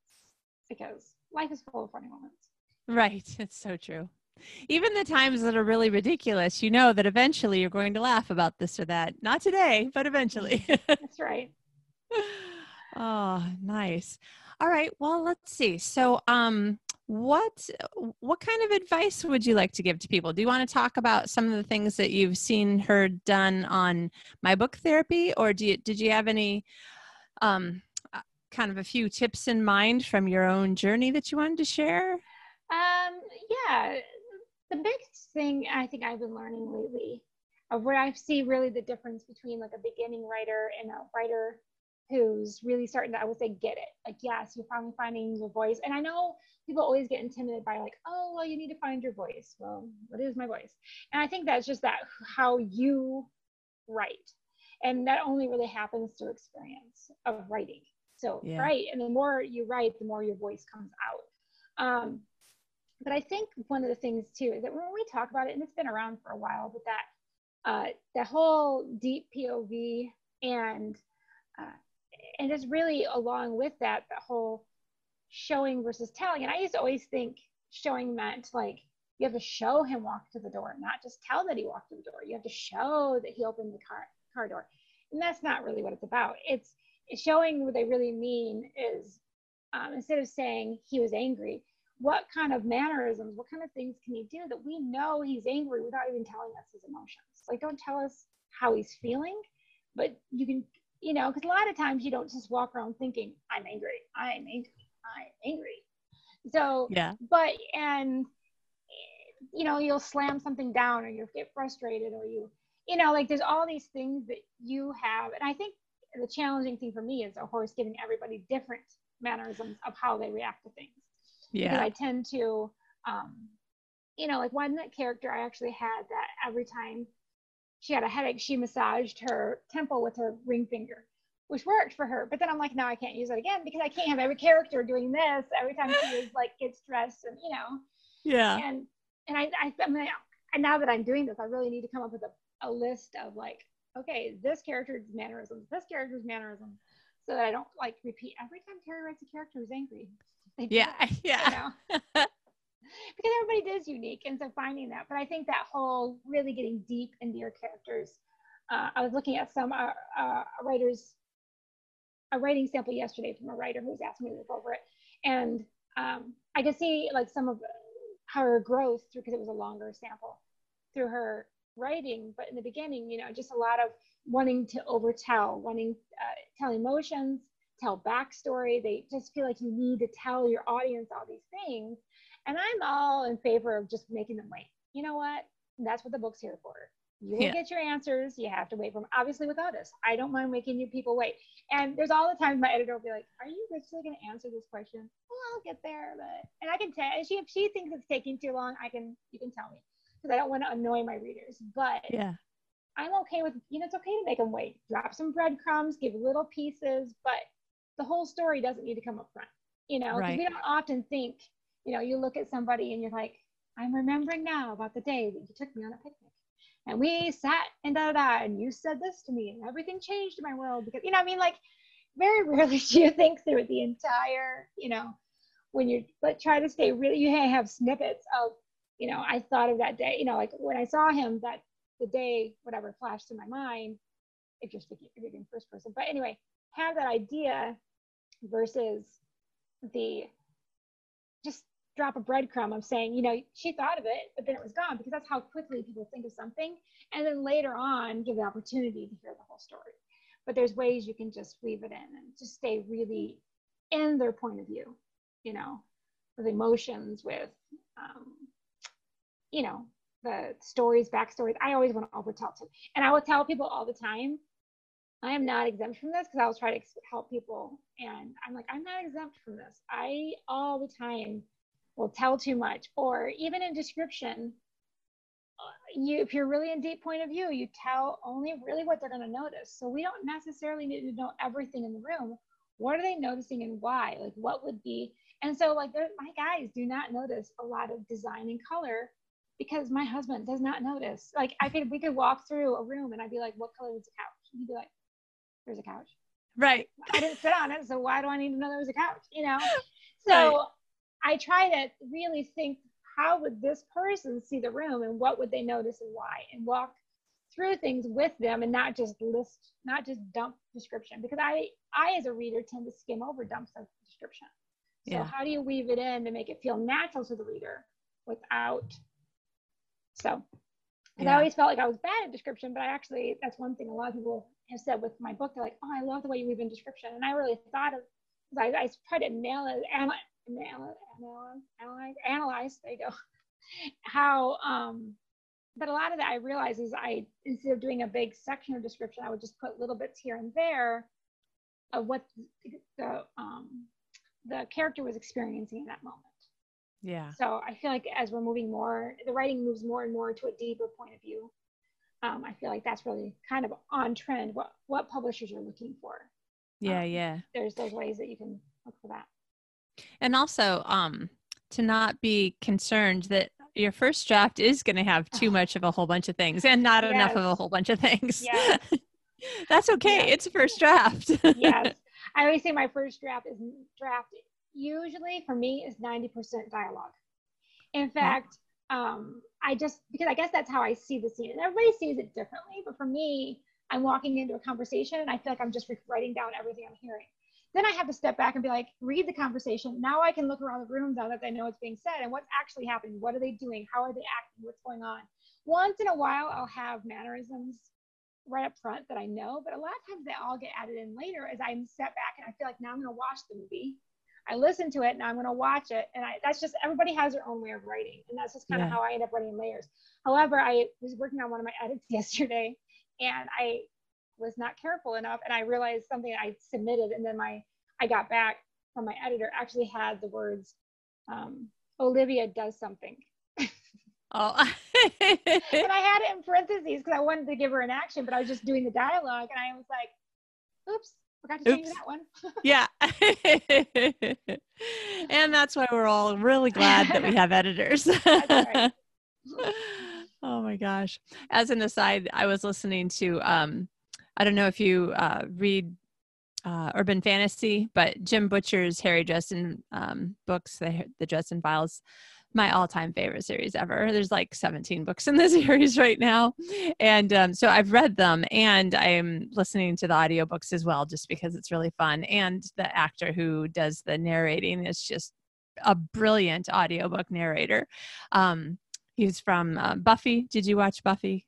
because life is full of funny moments. Right. It's so true. Even the times that are really ridiculous, you know that eventually you're going to laugh about this or that. Not today, but eventually. That's right oh, nice. All right. Well, let's see. So, um, what what kind of advice would you like to give to people? Do you want to talk about some of the things that you've seen her done on my book therapy, or do you, did you have any um, uh, kind of a few tips in mind from your own journey that you wanted to share? Um, yeah, the biggest thing I think I've been learning lately of where I see really the difference between like a beginning writer and a writer who's really starting to, I would say, get it. Like, yes, you're finally finding your voice. And I know people always get intimidated by like, oh, well, you need to find your voice. Well, what is my voice? And I think that's just that how you write. And that only really happens through experience of writing. So, yeah. right. And the more you write, the more your voice comes out. Um, but I think one of the things too is that when we talk about it, and it's been around for a while, but that uh, the whole deep POV and uh, and it's really along with that the whole showing versus telling. And i used to always think showing meant like you have to show him walk to the door not just tell that he walked to the door. You have to show that he opened the car car door. And that's not really what it's about. It's, showing what they really mean is um, instead of saying he was angry what kind of mannerisms what kind of things can he do that we know he's angry without even telling us his emotions? Like don't tell us how he's feeling but you can you know, because a lot of times you don't just walk around thinking, I'm angry, I'm angry, I'm angry. So, yeah. But, and, you know, you'll slam something down or you'll get frustrated or you, you know, like there's all these things that you have. And I think the challenging thing for me is a horse giving everybody different mannerisms of how they react to things. Yeah. Because I tend to, um, you know, like one that character I actually had that every time she had a headache, she massaged her temple with her ring finger, which worked for her. But then I'm like, no, I can't use it again because I can't have every character doing this every time she is like gets stressed and you know. Yeah. And and I I, I mean, and now that I'm doing this, I really need to come up with a, a list of like, okay, this character's mannerisms, this character's mannerisms. so that I don't like repeat every time Tari writes a character who's angry. Yeah, yeah. You know? because everybody is unique, and so finding that. But I think that whole really getting deep into your characters. Uh, I was looking at some uh, uh, writers, a writing sample yesterday from a writer who was asking me to look over it, and um, I could see like some of her growth through because it was a longer sample through her writing. But in the beginning, you know, just a lot of wanting to overtell, wanting uh, tell emotions, tell backstory. They just feel like you need to tell your audience all these things. And I'm all in favor of just making them wait. You know what? That's what the book's here for. You will yeah. get your answers. You have to wait for them. Obviously, with this, I don't mind making you people wait. And there's all the times my editor will be like, "Are you really going to answer this question?" Well, I'll get there, but and I can tell. And she if she thinks it's taking too long, I can you can tell me because I don't want to annoy my readers. But yeah, I'm okay with, you know, it's okay to make them wait. Drop some breadcrumbs, give little pieces, but the whole story doesn't need to come up front. You know, right. we don't often think, you know, you look at somebody and you're like, I'm remembering now about the day that you took me on a picnic. And we sat and da da da, and you said this to me, and everything changed in my world because, you know, I mean, like, very rarely do you think through the entire, you know, when you but try to stay really, you have snippets of, you know, I thought of that day, you know, like when I saw him that the day whatever flashed in my mind if you're speaking if you're doing first person but anyway have that idea versus the drop a breadcrumb of saying you know she thought of it but then it was gone because that's how quickly people think of something and then later on give the opportunity to hear the whole story but there's ways you can just weave it in and just stay really in their point of view you know with emotions with um, you know the stories, backstories. I always want to overtell too. And I will tell people all the time, I am not exempt from this because I will try to help people. And I'm like, I'm not exempt from this. I all the time will tell too much, or even in description, uh, you if you're really in deep point of view, you tell only really what they're going to notice. So we don't necessarily need to know everything in the room. What are they noticing and why? Like what would be? And so like my guys do not notice a lot of design and color because my husband does not notice. Like I could we could walk through a room and I'd be like, what color is the couch? He'd be like, there's a couch. Right. I didn't sit on it, so why do I need to know there was a couch? You know? So right. I try to really think how would this person see the room and what would they notice and why and walk through things with them and not just list not just dump description because i i as a reader tend to skim over dumps of description so yeah. how do you weave it in to make it feel natural to the reader without so, yeah. I always felt like I was bad at description, but I actually, that's one thing a lot of people have said with my book. They're like, oh, I love the way you weave in description. And I really thought of, I, I tried to nail it, analyze, analyze, analyze, analyze, there you go, how, um, but a lot of that I realized is I, instead of doing a big section of description, I would just put little bits here and there of what the, um, the character was experiencing in that moment. Yeah. So I feel like as we're moving more, the writing moves more and more to a deeper point of view. Um, I feel like that's really kind of on trend. What what publishers are looking for. Yeah, um, yeah. There's those ways that you can look for that. And also, um, to not be concerned that your first draft is going to have too much of a whole bunch of things and not yes. enough of a whole bunch of things. Yes. That's okay. Yes. It's first draft. yes. I always say my first draft is draft usually for me is 90% dialogue. In fact, um, I just, because I guess that's how I see the scene. And everybody sees it differently. But for me, I'm walking into a conversation and I feel like I'm just writing down everything I'm hearing. Then I have to step back and be like, read the conversation. Now I can look around the room now that I know what's being said and what's actually happening. What are they doing? How are they acting? What's going on? Once in a while, I'll have mannerisms right up front that I know, but a lot of times they all get added in later as I step back and I feel like now I'm going to watch the movie I listen to it and I'm going to watch it. And I, that's just, everybody has their own way of writing. And that's just kind of how I end up writing layers. However, I was working on one of my edits yesterday and I was not careful enough. And I realized something I submitted and then my, I got back from my editor actually had the words, um, Olivia does something. Oh. and I had it in parentheses because I wanted to give her an action, but I was just doing the dialogue and I was like, oops, Forgot to change that one. yeah. and that's why we're all really glad that we have editors. oh my gosh. As an aside, I was listening to um I don't know if you uh, read uh, urban fantasy, but Jim Butcher's Harry Dresden um, books, the, the Dresden Files, my all-time favorite series ever. There's like 17 books in the series right now, and um, so I've read them, and I'm listening to the audiobooks as well, just because it's really fun. And the actor who does the narrating is just a brilliant audiobook narrator. Um, he's from uh, Buffy. Did you watch Buffy?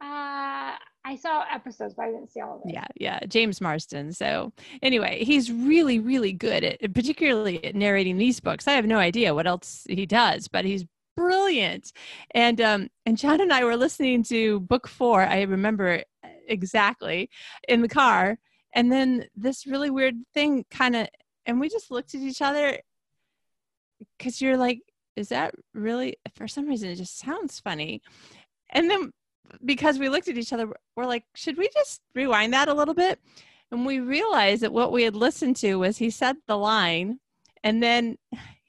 Uh, I saw episodes, but I didn't see all of it. Yeah, yeah, James Marsters. So anyway, he's really, really good at, particularly at narrating these books. I have no idea what else he does, but he's brilliant. And um, and John and I were listening to book four. I remember exactly in the car, and then this really weird thing kind of, and we just looked at each other because you're like, is that really? For some reason, it just sounds funny. And then because we looked at each other, we're like, should we just rewind that a little bit? And we realized that what we had listened to was he said the line and then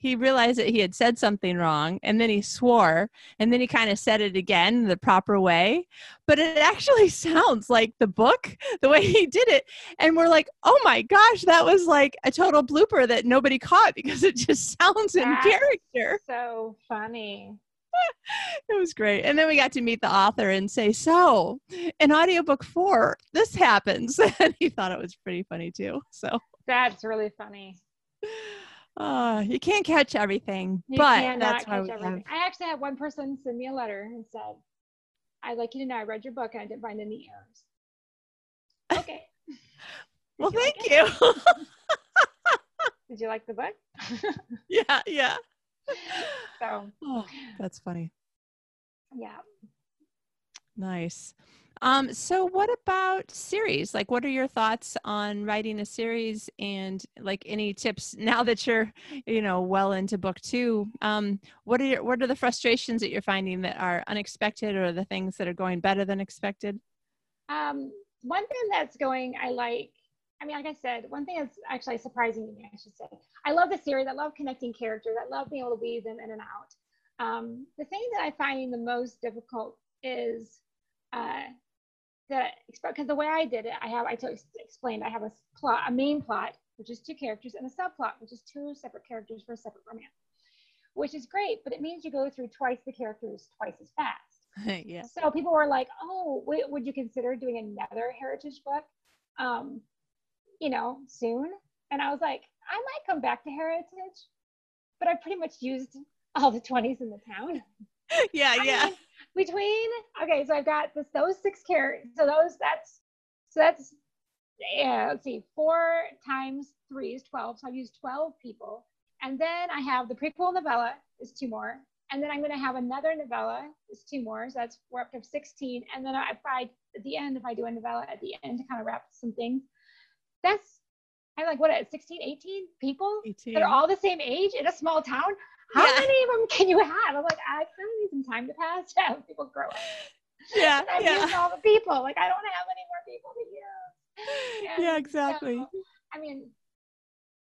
he realized that he had said something wrong and then he swore and then he kind of said it again the proper way. But it actually sounds like the book the way he did it and we're like oh my gosh that was like a total blooper that nobody caught because it just sounds That's in character. so funny it was great. And then we got to meet the author and say, So, in audiobook four, this happens. and he thought it was pretty funny too. So, that's really funny. Uh, you can't catch everything, you but that's why everything. Have... I actually had one person send me a letter and said, I'd like you to know I read your book and I didn't find any errors. Okay. well, thank like you. Did you like the book? yeah, yeah. so oh, that's funny. Yeah. Nice. Um, so what about series? Like what are your thoughts on writing a series and like any tips now that you're, you know, well into book two? Um, what are your, what are the frustrations that you're finding that are unexpected or the things that are going better than expected? Um, one thing that's going I like I mean, like I said, one thing that's actually surprising to me, I should say, I love the series. I love connecting characters. I love being able to weave them in and out. Um, the thing that I find the most difficult is uh, that because the way I did it, I have I t- explained I have a plot, a main plot, which is two characters, and a subplot, which is two separate characters for a separate romance, which is great. But it means you go through twice the characters twice as fast. yeah. So people were like, "Oh, wait, would you consider doing another heritage book?" Um, you know, soon. And I was like, I might come back to Heritage, but I pretty much used all the 20s in the town. yeah, I yeah. Mean, between okay, so I've got this those six characters. So those that's so that's yeah, let's see, four times three is 12. So I've used 12 people. And then I have the prequel novella is two more. And then I'm going to have another novella is two more. So that's we're up to 16. And then if I, at the end, if I do a novella at the end to kind of wrap some things, that's I'm like, what, 16, 18 people 18. that are all the same age in a small town? How yeah. many of them can you have? I'm like, I kind of need some time to pass to have people grow up. Yeah. I've yeah. all the people. Like, I don't have any more people to use. And yeah, exactly. So, I mean,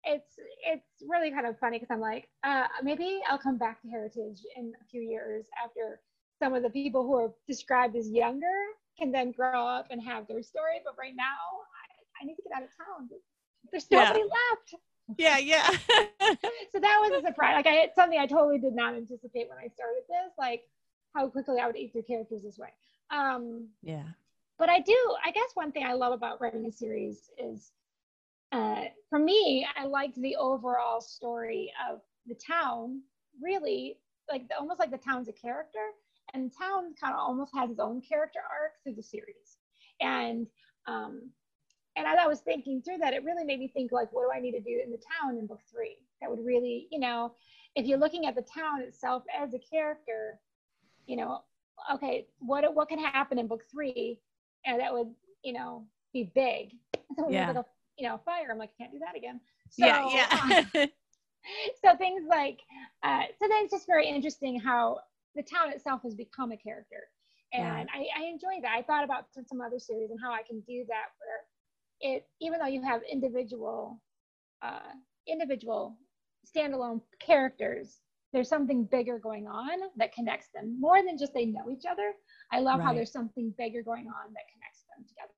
it's it's really kind of funny because I'm like, uh, maybe I'll come back to Heritage in a few years after some of the people who are described as younger can then grow up and have their story. But right now, I need to get out of town. There's nobody yeah. left. Yeah, yeah. so that was a surprise. Like I had something I totally did not anticipate when I started this, like how quickly I would eat through characters this way. Um, yeah. But I do, I guess one thing I love about writing a series is uh, for me, I liked the overall story of the town, really like the, almost like the town's a character and town kind of almost has its own character arc through the series. And um, and as I was thinking through that, it really made me think like, what do I need to do in the town in book three? That would really, you know, if you're looking at the town itself as a character, you know, okay, what what can happen in book three, and that would, you know, be big. So yeah. Like a, you know, fire. I'm like, I can't do that again. So, yeah, yeah. so things like, uh, so then it's just very interesting how the town itself has become a character, and yeah. I, I enjoy that. I thought about some other series and how I can do that where it even though you have individual uh, individual standalone characters there's something bigger going on that connects them more than just they know each other i love right. how there's something bigger going on that connects them together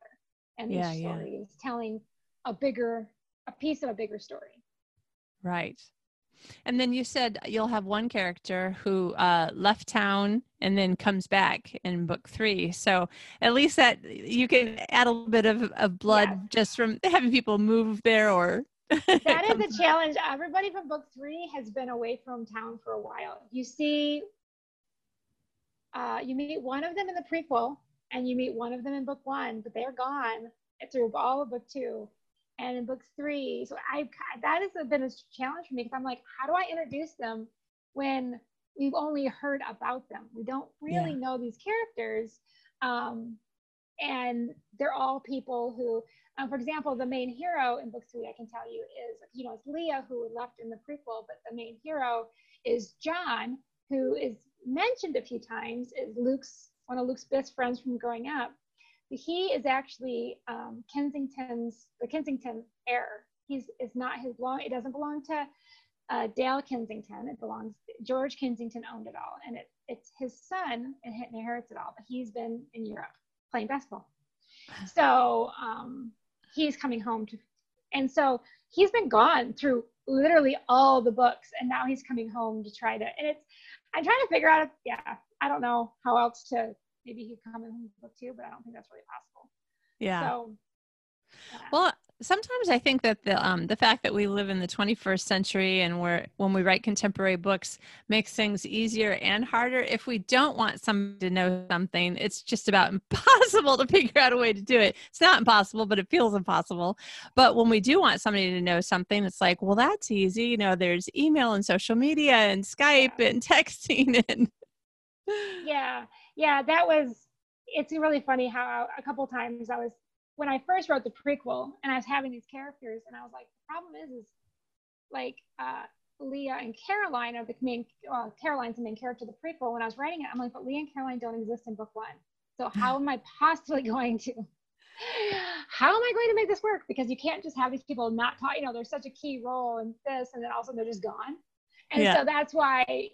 and yeah, these stories yeah. telling a bigger a piece of a bigger story right and then you said you'll have one character who uh, left town and then comes back in book three. So at least that you can add a little bit of, of blood just from having people move there or. that is a challenge. Everybody from book three has been away from town for a while. You see, uh, you meet one of them in the prequel and you meet one of them in book one, but they're gone through all of book two and in book three. So I that has been a challenge for me because I'm like, how do I introduce them when we've only heard about them? We don't really yeah. know these characters, um, and they're all people who, um, for example, the main hero in book three, I can tell you is you know it's Leah who left in the prequel, but the main hero is John, who is mentioned a few times, is Luke's one of Luke's best friends from growing up he is actually um, Kensington's the Kensington heir. He's it's not his long. It doesn't belong to uh, Dale Kensington. It belongs George Kensington owned it all, and it it's his son and he inherits it all. But he's been in Europe playing basketball, so um, he's coming home to, and so he's been gone through literally all the books, and now he's coming home to try to. And it's I'm trying to figure out. If, yeah, I don't know how else to maybe he could come in the book too, but I don't think that's really possible. Yeah. So, well, sometimes I think that the um, the fact that we live in the 21st century and we're when we write contemporary books makes things easier and harder. If we don't want somebody to know something, it's just about impossible to figure out a way to do it. It's not impossible, but it feels impossible. But when we do want somebody to know something, it's like, well, that's easy. You know, there's email and social media and Skype yeah. and texting and yeah yeah, that was. It's really funny how a couple times I was when I first wrote the prequel and I was having these characters and I was like, the problem is, is like uh, Leah and Caroline are the main. Well, Caroline's the main character of the prequel. When I was writing it, I'm like, but Leah and Caroline don't exist in book one. So how am I possibly going to? How am I going to make this work? Because you can't just have these people not talk. You know, there's such a key role in this, and then also they're just gone and yeah. so that's why eh,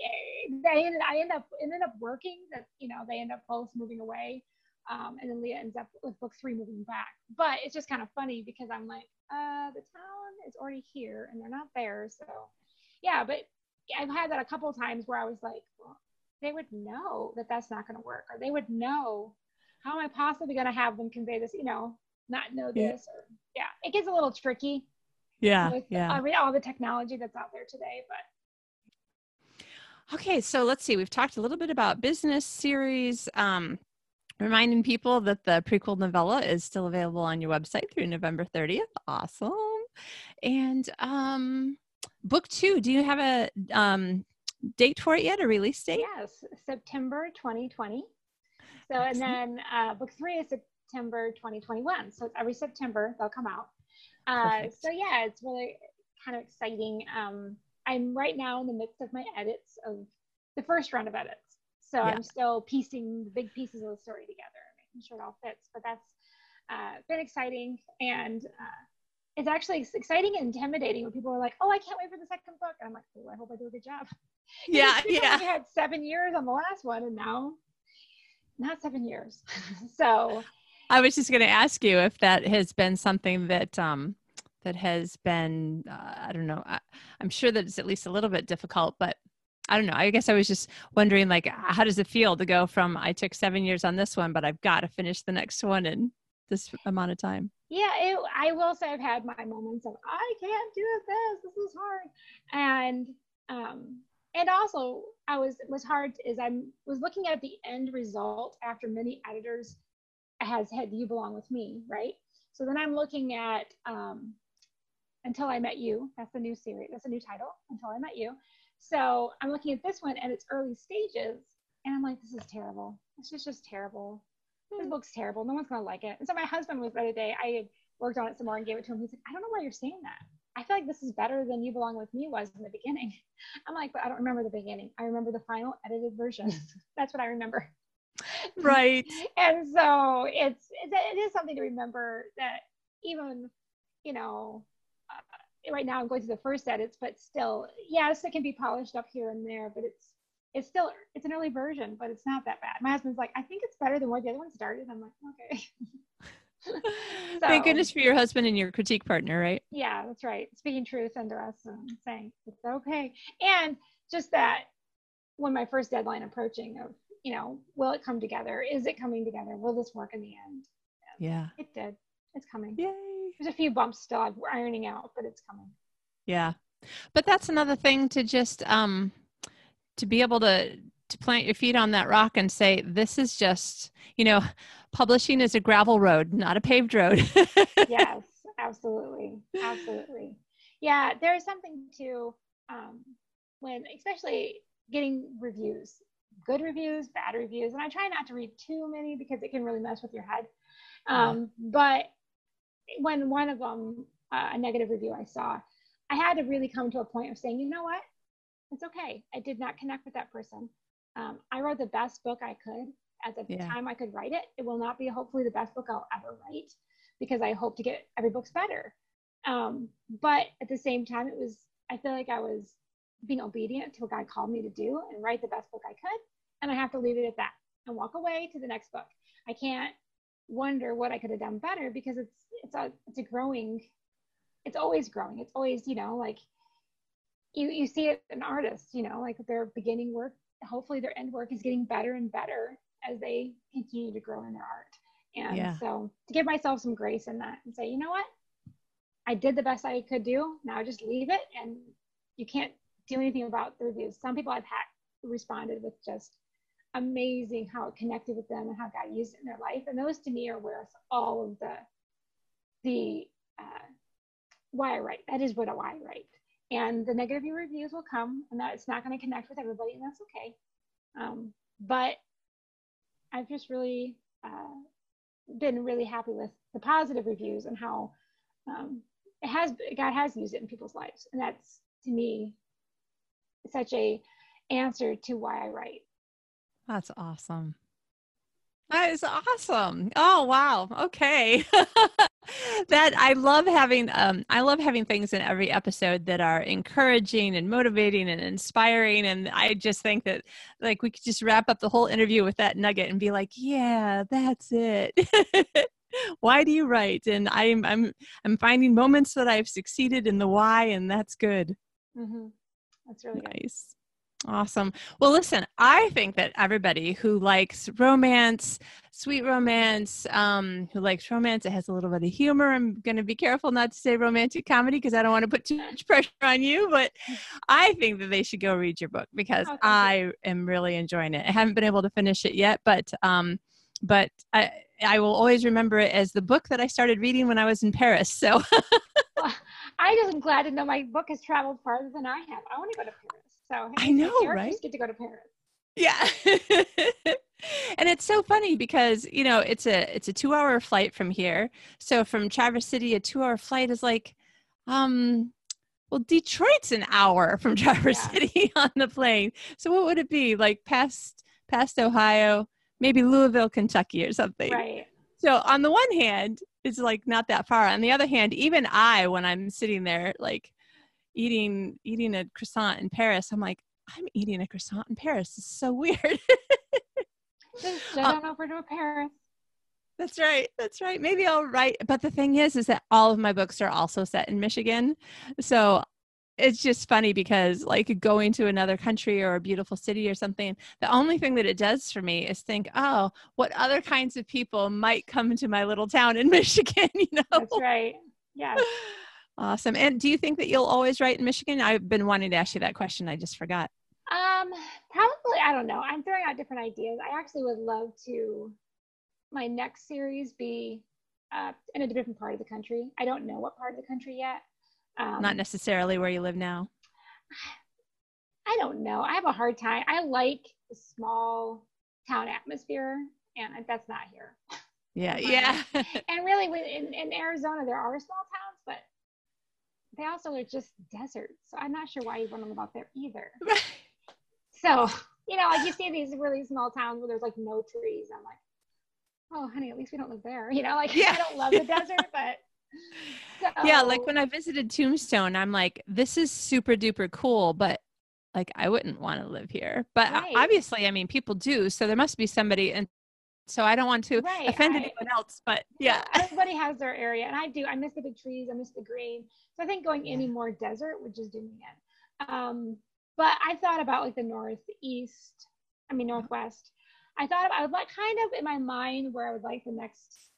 they ended, I ended up ended up working that you know they end up both moving away, um, and then Leah ends up with book three moving back. But it's just kind of funny because I'm like, uh, the town is already here and they're not there, so yeah. But I've had that a couple of times where I was like, well, they would know that that's not going to work, or they would know. How am I possibly going to have them convey this? You know, not know this, yeah. or yeah, it gets a little tricky. Yeah, with, yeah. I mean, all the technology that's out there today, but Okay, so let's see. We've talked a little bit about business series. Um, reminding people that the prequel novella is still available on your website through November 30th. Awesome. And um, book two, do you have a um, date for it yet, a release date? Yes, September 2020. So, and then uh, book three is September 2021. So every September they'll come out. Uh, so yeah, it's really kind of exciting. Um, I'm right now in the midst of my edits of the first round of edits. So yeah. I'm still piecing the big pieces of the story together, making sure it all fits. But that's uh, been exciting. And uh, it's actually exciting and intimidating when people are like, oh, I can't wait for the second book. And I'm like, oh, I hope I do a good job. Yeah, yeah. We had seven years on the last one, and now not seven years. so I was just going to ask you if that has been something that um, that has been uh, i don't know I, i'm sure that it's at least a little bit difficult but i don't know i guess i was just wondering like how does it feel to go from i took seven years on this one but i've got to finish the next one in this amount of time yeah it, i will say i've had my moments of i can't do this this is hard and um and also i was was hard is i was looking at the end result after many editors has had you belong with me right? So then i'm looking at um, until I Met You. That's the new series. That's a new title, Until I Met You. So I'm looking at this one and its early stages, and I'm like, this is terrible. This is just terrible. This hmm. book's terrible. No one's gonna like it. And so my husband was the other day. I had worked on it some more and gave it to him. He's like, I don't know why you're saying that. I feel like this is better than You Belong with Me was in the beginning. I'm like, but I don't remember the beginning. I remember the final edited version. That's what I remember. Right. and so it's, it's it is something to remember that even you know right now I'm going through the first edits, but still, yes, it can be polished up here and there, but it's it's still it's an early version, but it's not that bad. My husband's like, I think it's better than where the other one started. I'm like, okay. so, Thank goodness for your husband and your critique partner, right? Yeah, that's right. Speaking truth into us and saying it's okay. And just that when my first deadline approaching of, you know, will it come together? Is it coming together? Will this work in the end? Yeah. It did. It's coming. Yay. There's a few bumps still I'm ironing out, but it's coming. Yeah. But that's another thing to just um to be able to to plant your feet on that rock and say this is just, you know, publishing is a gravel road, not a paved road. yes, absolutely. Absolutely. Yeah, there's something to um when especially getting reviews, good reviews, bad reviews, and I try not to read too many because it can really mess with your head. Um, But when one of them, uh, a negative review I saw, I had to really come to a point of saying, you know what? It's okay. I did not connect with that person. Um, I wrote the best book I could at the Yeah. time I could write it. It will not be hopefully the best book I'll ever write because I hope to get every book's better. Um, but at the same time, it was, I feel like I was being obedient to what God called me to do and write the best book I could. And I have to leave it at that and walk away to the next book. I can't wonder what I could have done better because it's it's a it's a growing it's always growing. It's always, you know, like you you see it in artists, you know, like their beginning work, hopefully their end work is getting better and better as they continue to grow in their art. And Yeah. so to give myself some grace in that and say, you know what? I did the best I could do. Now just leave it and you can't do anything about the reviews. Some people I've had responded with just amazing how it connected with them and how God used it in their life. And those to me are worth all of the the uh, why I write. That is what why I write. And the negative reviews will come, and that it's not going to connect with everybody, and that's okay. Um, but I've just really uh, been really happy with the positive reviews and how um, it has God has used it in people's lives, and that's to me such a answer to why I write. That's awesome. That is awesome. Oh wow. Okay. that I love having um I love having things in every episode that are encouraging and motivating and inspiring and I just think that like we could just wrap up the whole interview with that nugget and be like, yeah, that's it. why do you write? And I'm I'm I'm finding moments that I've succeeded in the why and that's good. Mm-hmm. That's really good. Awesome. Well, listen, I think that everybody who likes romance, sweet romance, um, who likes romance, it has a little bit of humor. I'm going to be careful not to say romantic comedy because I don't want to put too much pressure on you, but I think that they should go read your book because Oh, I am really enjoying it. I haven't been able to finish it yet, but um, but I I will always remember it as the book that I started reading when I was in Paris. So I just am glad to know my book has traveled farther than I have. I want to go to Paris. So I hey, my know, right? Get to go to Paris. Yeah. and it's so funny because, you know, it's a it's a 2-hour flight from here. So from Traverse City a 2-hour flight is like um well Detroit's an hour from Traverse Yeah. City on the plane. So what would it be? Like past past Ohio, maybe Louisville, Kentucky or something. Right. So on the one hand, it's like not that far. On the other hand, even I, when I'm sitting there like eating eating a croissant in Paris, I'm like, I'm eating a croissant in Paris. It's so weird. Just, Uh, don't know if to Paris. That's right. That's right. Maybe I'll write. But the thing is, is that all of my books are also set in Michigan. So it's just funny because, like, going to another country or a beautiful city or something, the only thing that it does for me is think, oh, what other kinds of people might come to my little town in Michigan, you know? That's right. Yes. Awesome. And do you think that you'll always write in Michigan? I've been wanting to ask you that question. I just forgot. Um, probably I don't know. I'm throwing out different ideas. I actually would love to my next series be uh, in a different part of the country. I don't know what part of the country yet. Um, Not necessarily where you live now. I don't know. I have a hard time. I like the small town atmosphere, and that's not here. Yeah. Yeah. And really, in, in Arizona, there are small towns, but they also are just deserts. So I'm not sure why you want to live out there either. So, you know, like you see these really small towns where there's like no trees. I'm like, oh, honey, at least we don't live there. You know, like Yeah. I don't love the desert, but yeah like when i visited tombstone i'm like this is super duper cool but like i wouldn't want to live here but Right. obviously i mean people do so there must be somebody and so I don't want to Right, offend I- anyone else. But yeah, everybody has their area, and I do. I miss the big trees. I miss the green. So I think going any more desert would just do me in. Um, but I thought about like the northeast. I mean northwest. I thought about, I would like kind of in my mind where I would like the next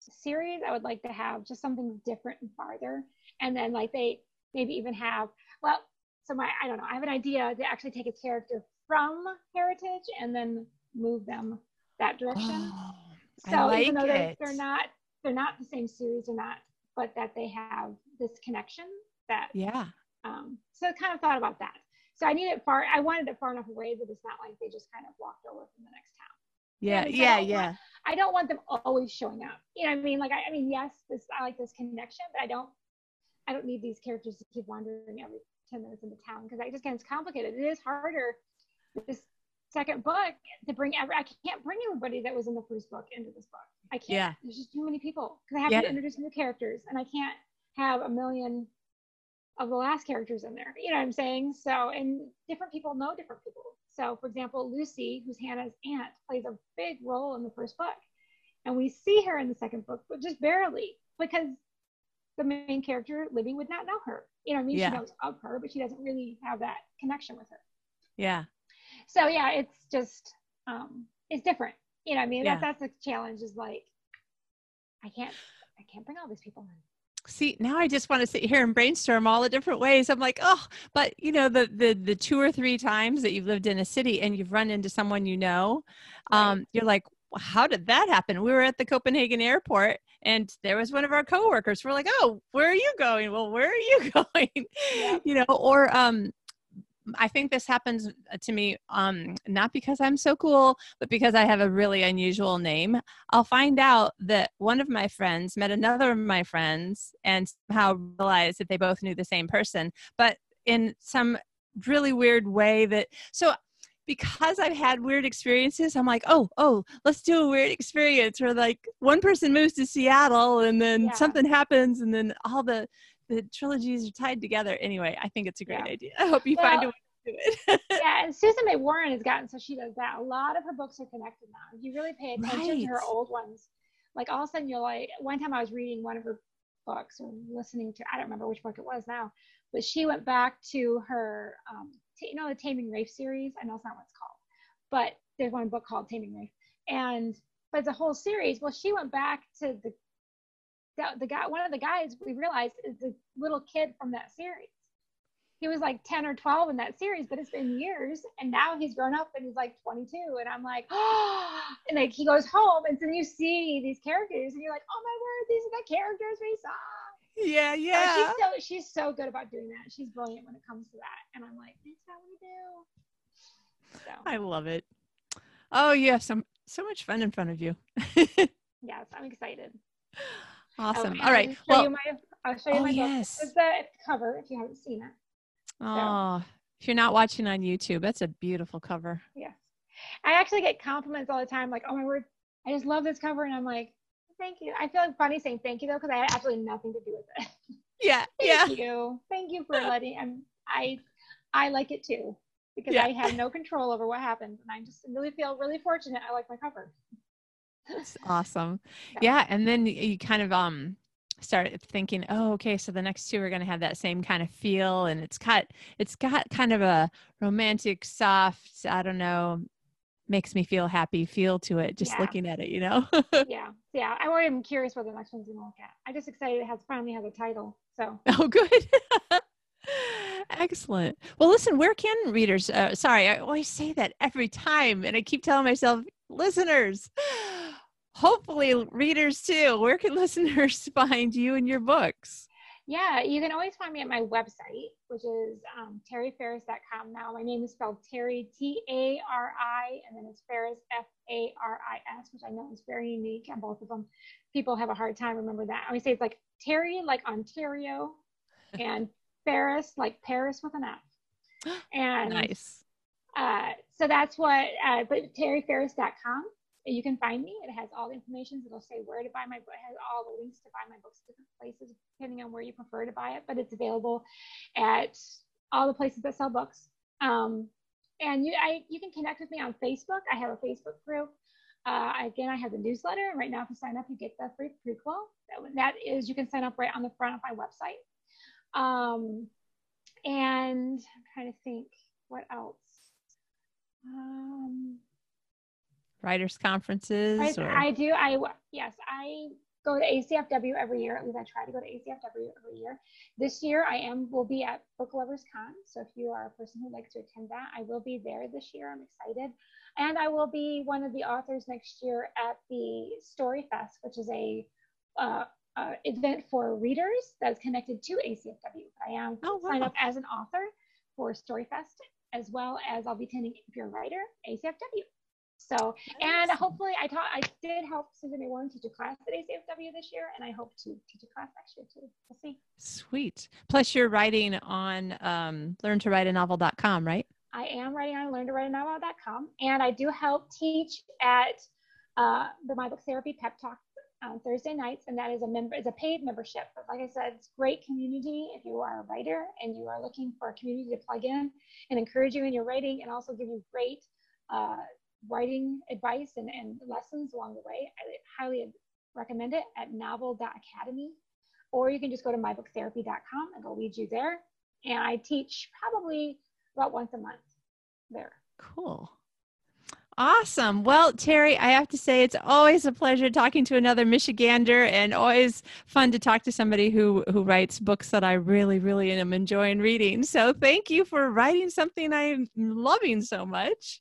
series. I would like to have just something different and farther, and then like they maybe even have well. So my I don't know. I have an idea to actually take a character from Heritage and then move them that direction. Oh, I So like even though they're, they're not they're not the same series or not, but that they have this connection that yeah, um so I kind of thought about that. So I need it far I wanted it far enough away that it's not like they just kind of walked over from the next town. yeah, because I yeah, don't yeah. want- I don't want them always showing up. You know what I mean? Like I, I mean yes, this I like this connection, but I don't I don't need these characters to keep wandering every 10 minutes into town because I just get it's complicated. It is harder this second book to bring every I can't bring everybody that was in the first book into this book. I can't. Yeah. There's just too many people because I have Yeah. to introduce new characters and I can't have a million of the last characters in there. You know what I'm saying? So and different people know different people. So for example, Lucy, who's Hannah's aunt, plays a big role in the first book. And we see her in the second book, but just barely because the main character, Libby, would not know her. You know what I mean? Yeah. She knows of her, but she doesn't really have that connection with her Yeah. So yeah it's just um it's different you know i mean Yeah. that's that's the challenge is like i can't i can't bring all these people in See, now I just want to sit here and brainstorm all the different ways. I'm like, oh, but you know, the the the two or three times that you've lived in a city and you've run into someone you know, Right. um, you're like, "Well, how did that happen? We were at the Copenhagen airport and there was one of our coworkers. We're like, oh, where are you going? Well, where are you going? Yep. You know, or um, I think this happens to me um, not because I'm so cool, but because I have a really unusual name. I'll find out that one of my friends met another of my friends and somehow realized that they both knew the same person, but in some really weird way that so because I've had weird experiences, I'm like, oh, oh, let's do a weird experience where like one person moves to Seattle and then Yeah. something happens and then all the the trilogies are tied together. Anyway, I think it's a great Yeah. idea. I hope you find a way to do it. yeah and susan may warren has gotten so she does that a lot of her books are connected now if you really pay attention to her old ones like all of a sudden you're like one time i was reading one of her books or listening to i don't remember which book it was now but she went back to her um t- you know the taming rafe series i know it's not what it's called but there's one book called taming rafe and but it's a whole series well she went back to the the, the guy one of the guys we realized is the little kid from that series he was like 10 or 12 in that series, but it's been years. And now he's grown up and he's like 22. And I'm like, oh, and like he goes home. And so you see these characters and you're like, oh my word, these are the characters we saw. yeah, yeah. she's so, she's so good about doing that. She's brilliant when it comes to that. And I'm like, that's how we do. So I love it. Oh, you have some so much fun in front of you. yes, I'm excited. Awesome. And All right. I'll Well, you my, I'll show you oh, my yes. Is the cover if you haven't seen it. oh, if you're not watching on YouTube, that's a beautiful cover. Yes. I actually get compliments all the time, like, oh my word, I just love this cover. And I'm like, thank you. I feel like funny saying thank you though, because I had absolutely nothing to do with it. Yeah, yeah. thank you. Thank you for letting I'm I I like it too. Because Yeah. I have no control over what happens. And I just really feel really fortunate. I like my cover. That's awesome. Yeah. Yeah, and then you kind of um start thinking, oh, okay, so the next two are going to have that same kind of feel, and it's got it's got kind of a romantic, soft, I don't know, makes me feel happy feel to it just Yeah. looking at it, you know. yeah. Yeah. I'm already am curious what the next one's gonna look at. I just excited it has finally has a title. So oh, good. Excellent. Well, listen, where can readers? Uh, sorry, I always say that every time, and I keep telling myself, listeners. Hopefully, readers too. Where can listeners find you and your books? Yeah, you can always find me at my website, which is um, tarifaris.com. Now, my name is spelled Tari, T A R I, and then it's Faris, F A R I S, which I know is very unique on both of them. People have a hard time remember that. I always say it's like Tari, like Ontario, and Faris, like Paris with an F. And Nice. uh, so that's what, uh, but tarifaris.com. You can find me. It has all the information. It'll say where to buy my book. It has all the links to buy my books, different places, depending on where you prefer to buy it. But it's available at all the places that sell books. Um, and you, I, you can connect with me on Facebook. I have a Facebook group. Uh, again, I have the newsletter. Right now, if you sign up, you get the free prequel. That, that is, you can sign up right on the front of my website. Um, and I'm trying to think what else. Um, Writers conferences. I, or? I do. I yes, I go to ACFW every year. At least I try to go to ACFW every year. This year I am will be at Book Lovers Con. So if you are a person who likes to attend that, I will be there this year. I'm excited. And I will be one of the authors next year at the Story Fest, which is a uh, uh, event for readers that's connected to ACFW. I am oh, wow. signed up as an author for Storyfest, as well as I'll be attending if you're a writer, ACFW. So, and hopefully I taught, I did help Susan May Warren teach a class at ACFW this year, and I hope to teach a class next year too. We'll see. Sweet. Plus, you're writing on um, learntowriteanovel.com, right? I am writing on learntowriteanovel.com, and I do help teach at uh, the My Book Therapy Pep Talk on Thursday nights, and that is a member is a paid membership. But like I said, it's great community if you are a writer and you are looking for a community to plug in and encourage you in your writing, and also give you great uh, writing advice and, and lessons along the way. I highly recommend it at novel.academy, or you can just go to mybooktherapy.com and it'll lead you there. And I teach probably about once a month there. Cool. Awesome. Well, Tari, I have to say it's always a pleasure talking to another Michigander and always fun to talk to somebody who who writes books that I really really am enjoying reading. So, thank you for writing something I'm loving so much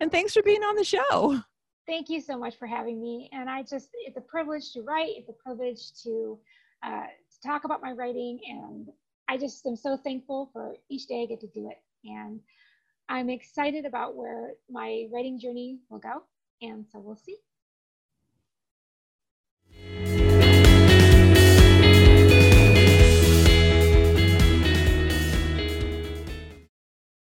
and thanks for being on the show. Thank you so much for having me. And I just, it's a privilege to write, it's a privilege to, uh, to talk about my writing. And I just am so thankful for each day I get to do it. And I'm excited about where my writing journey will go. And so we'll see.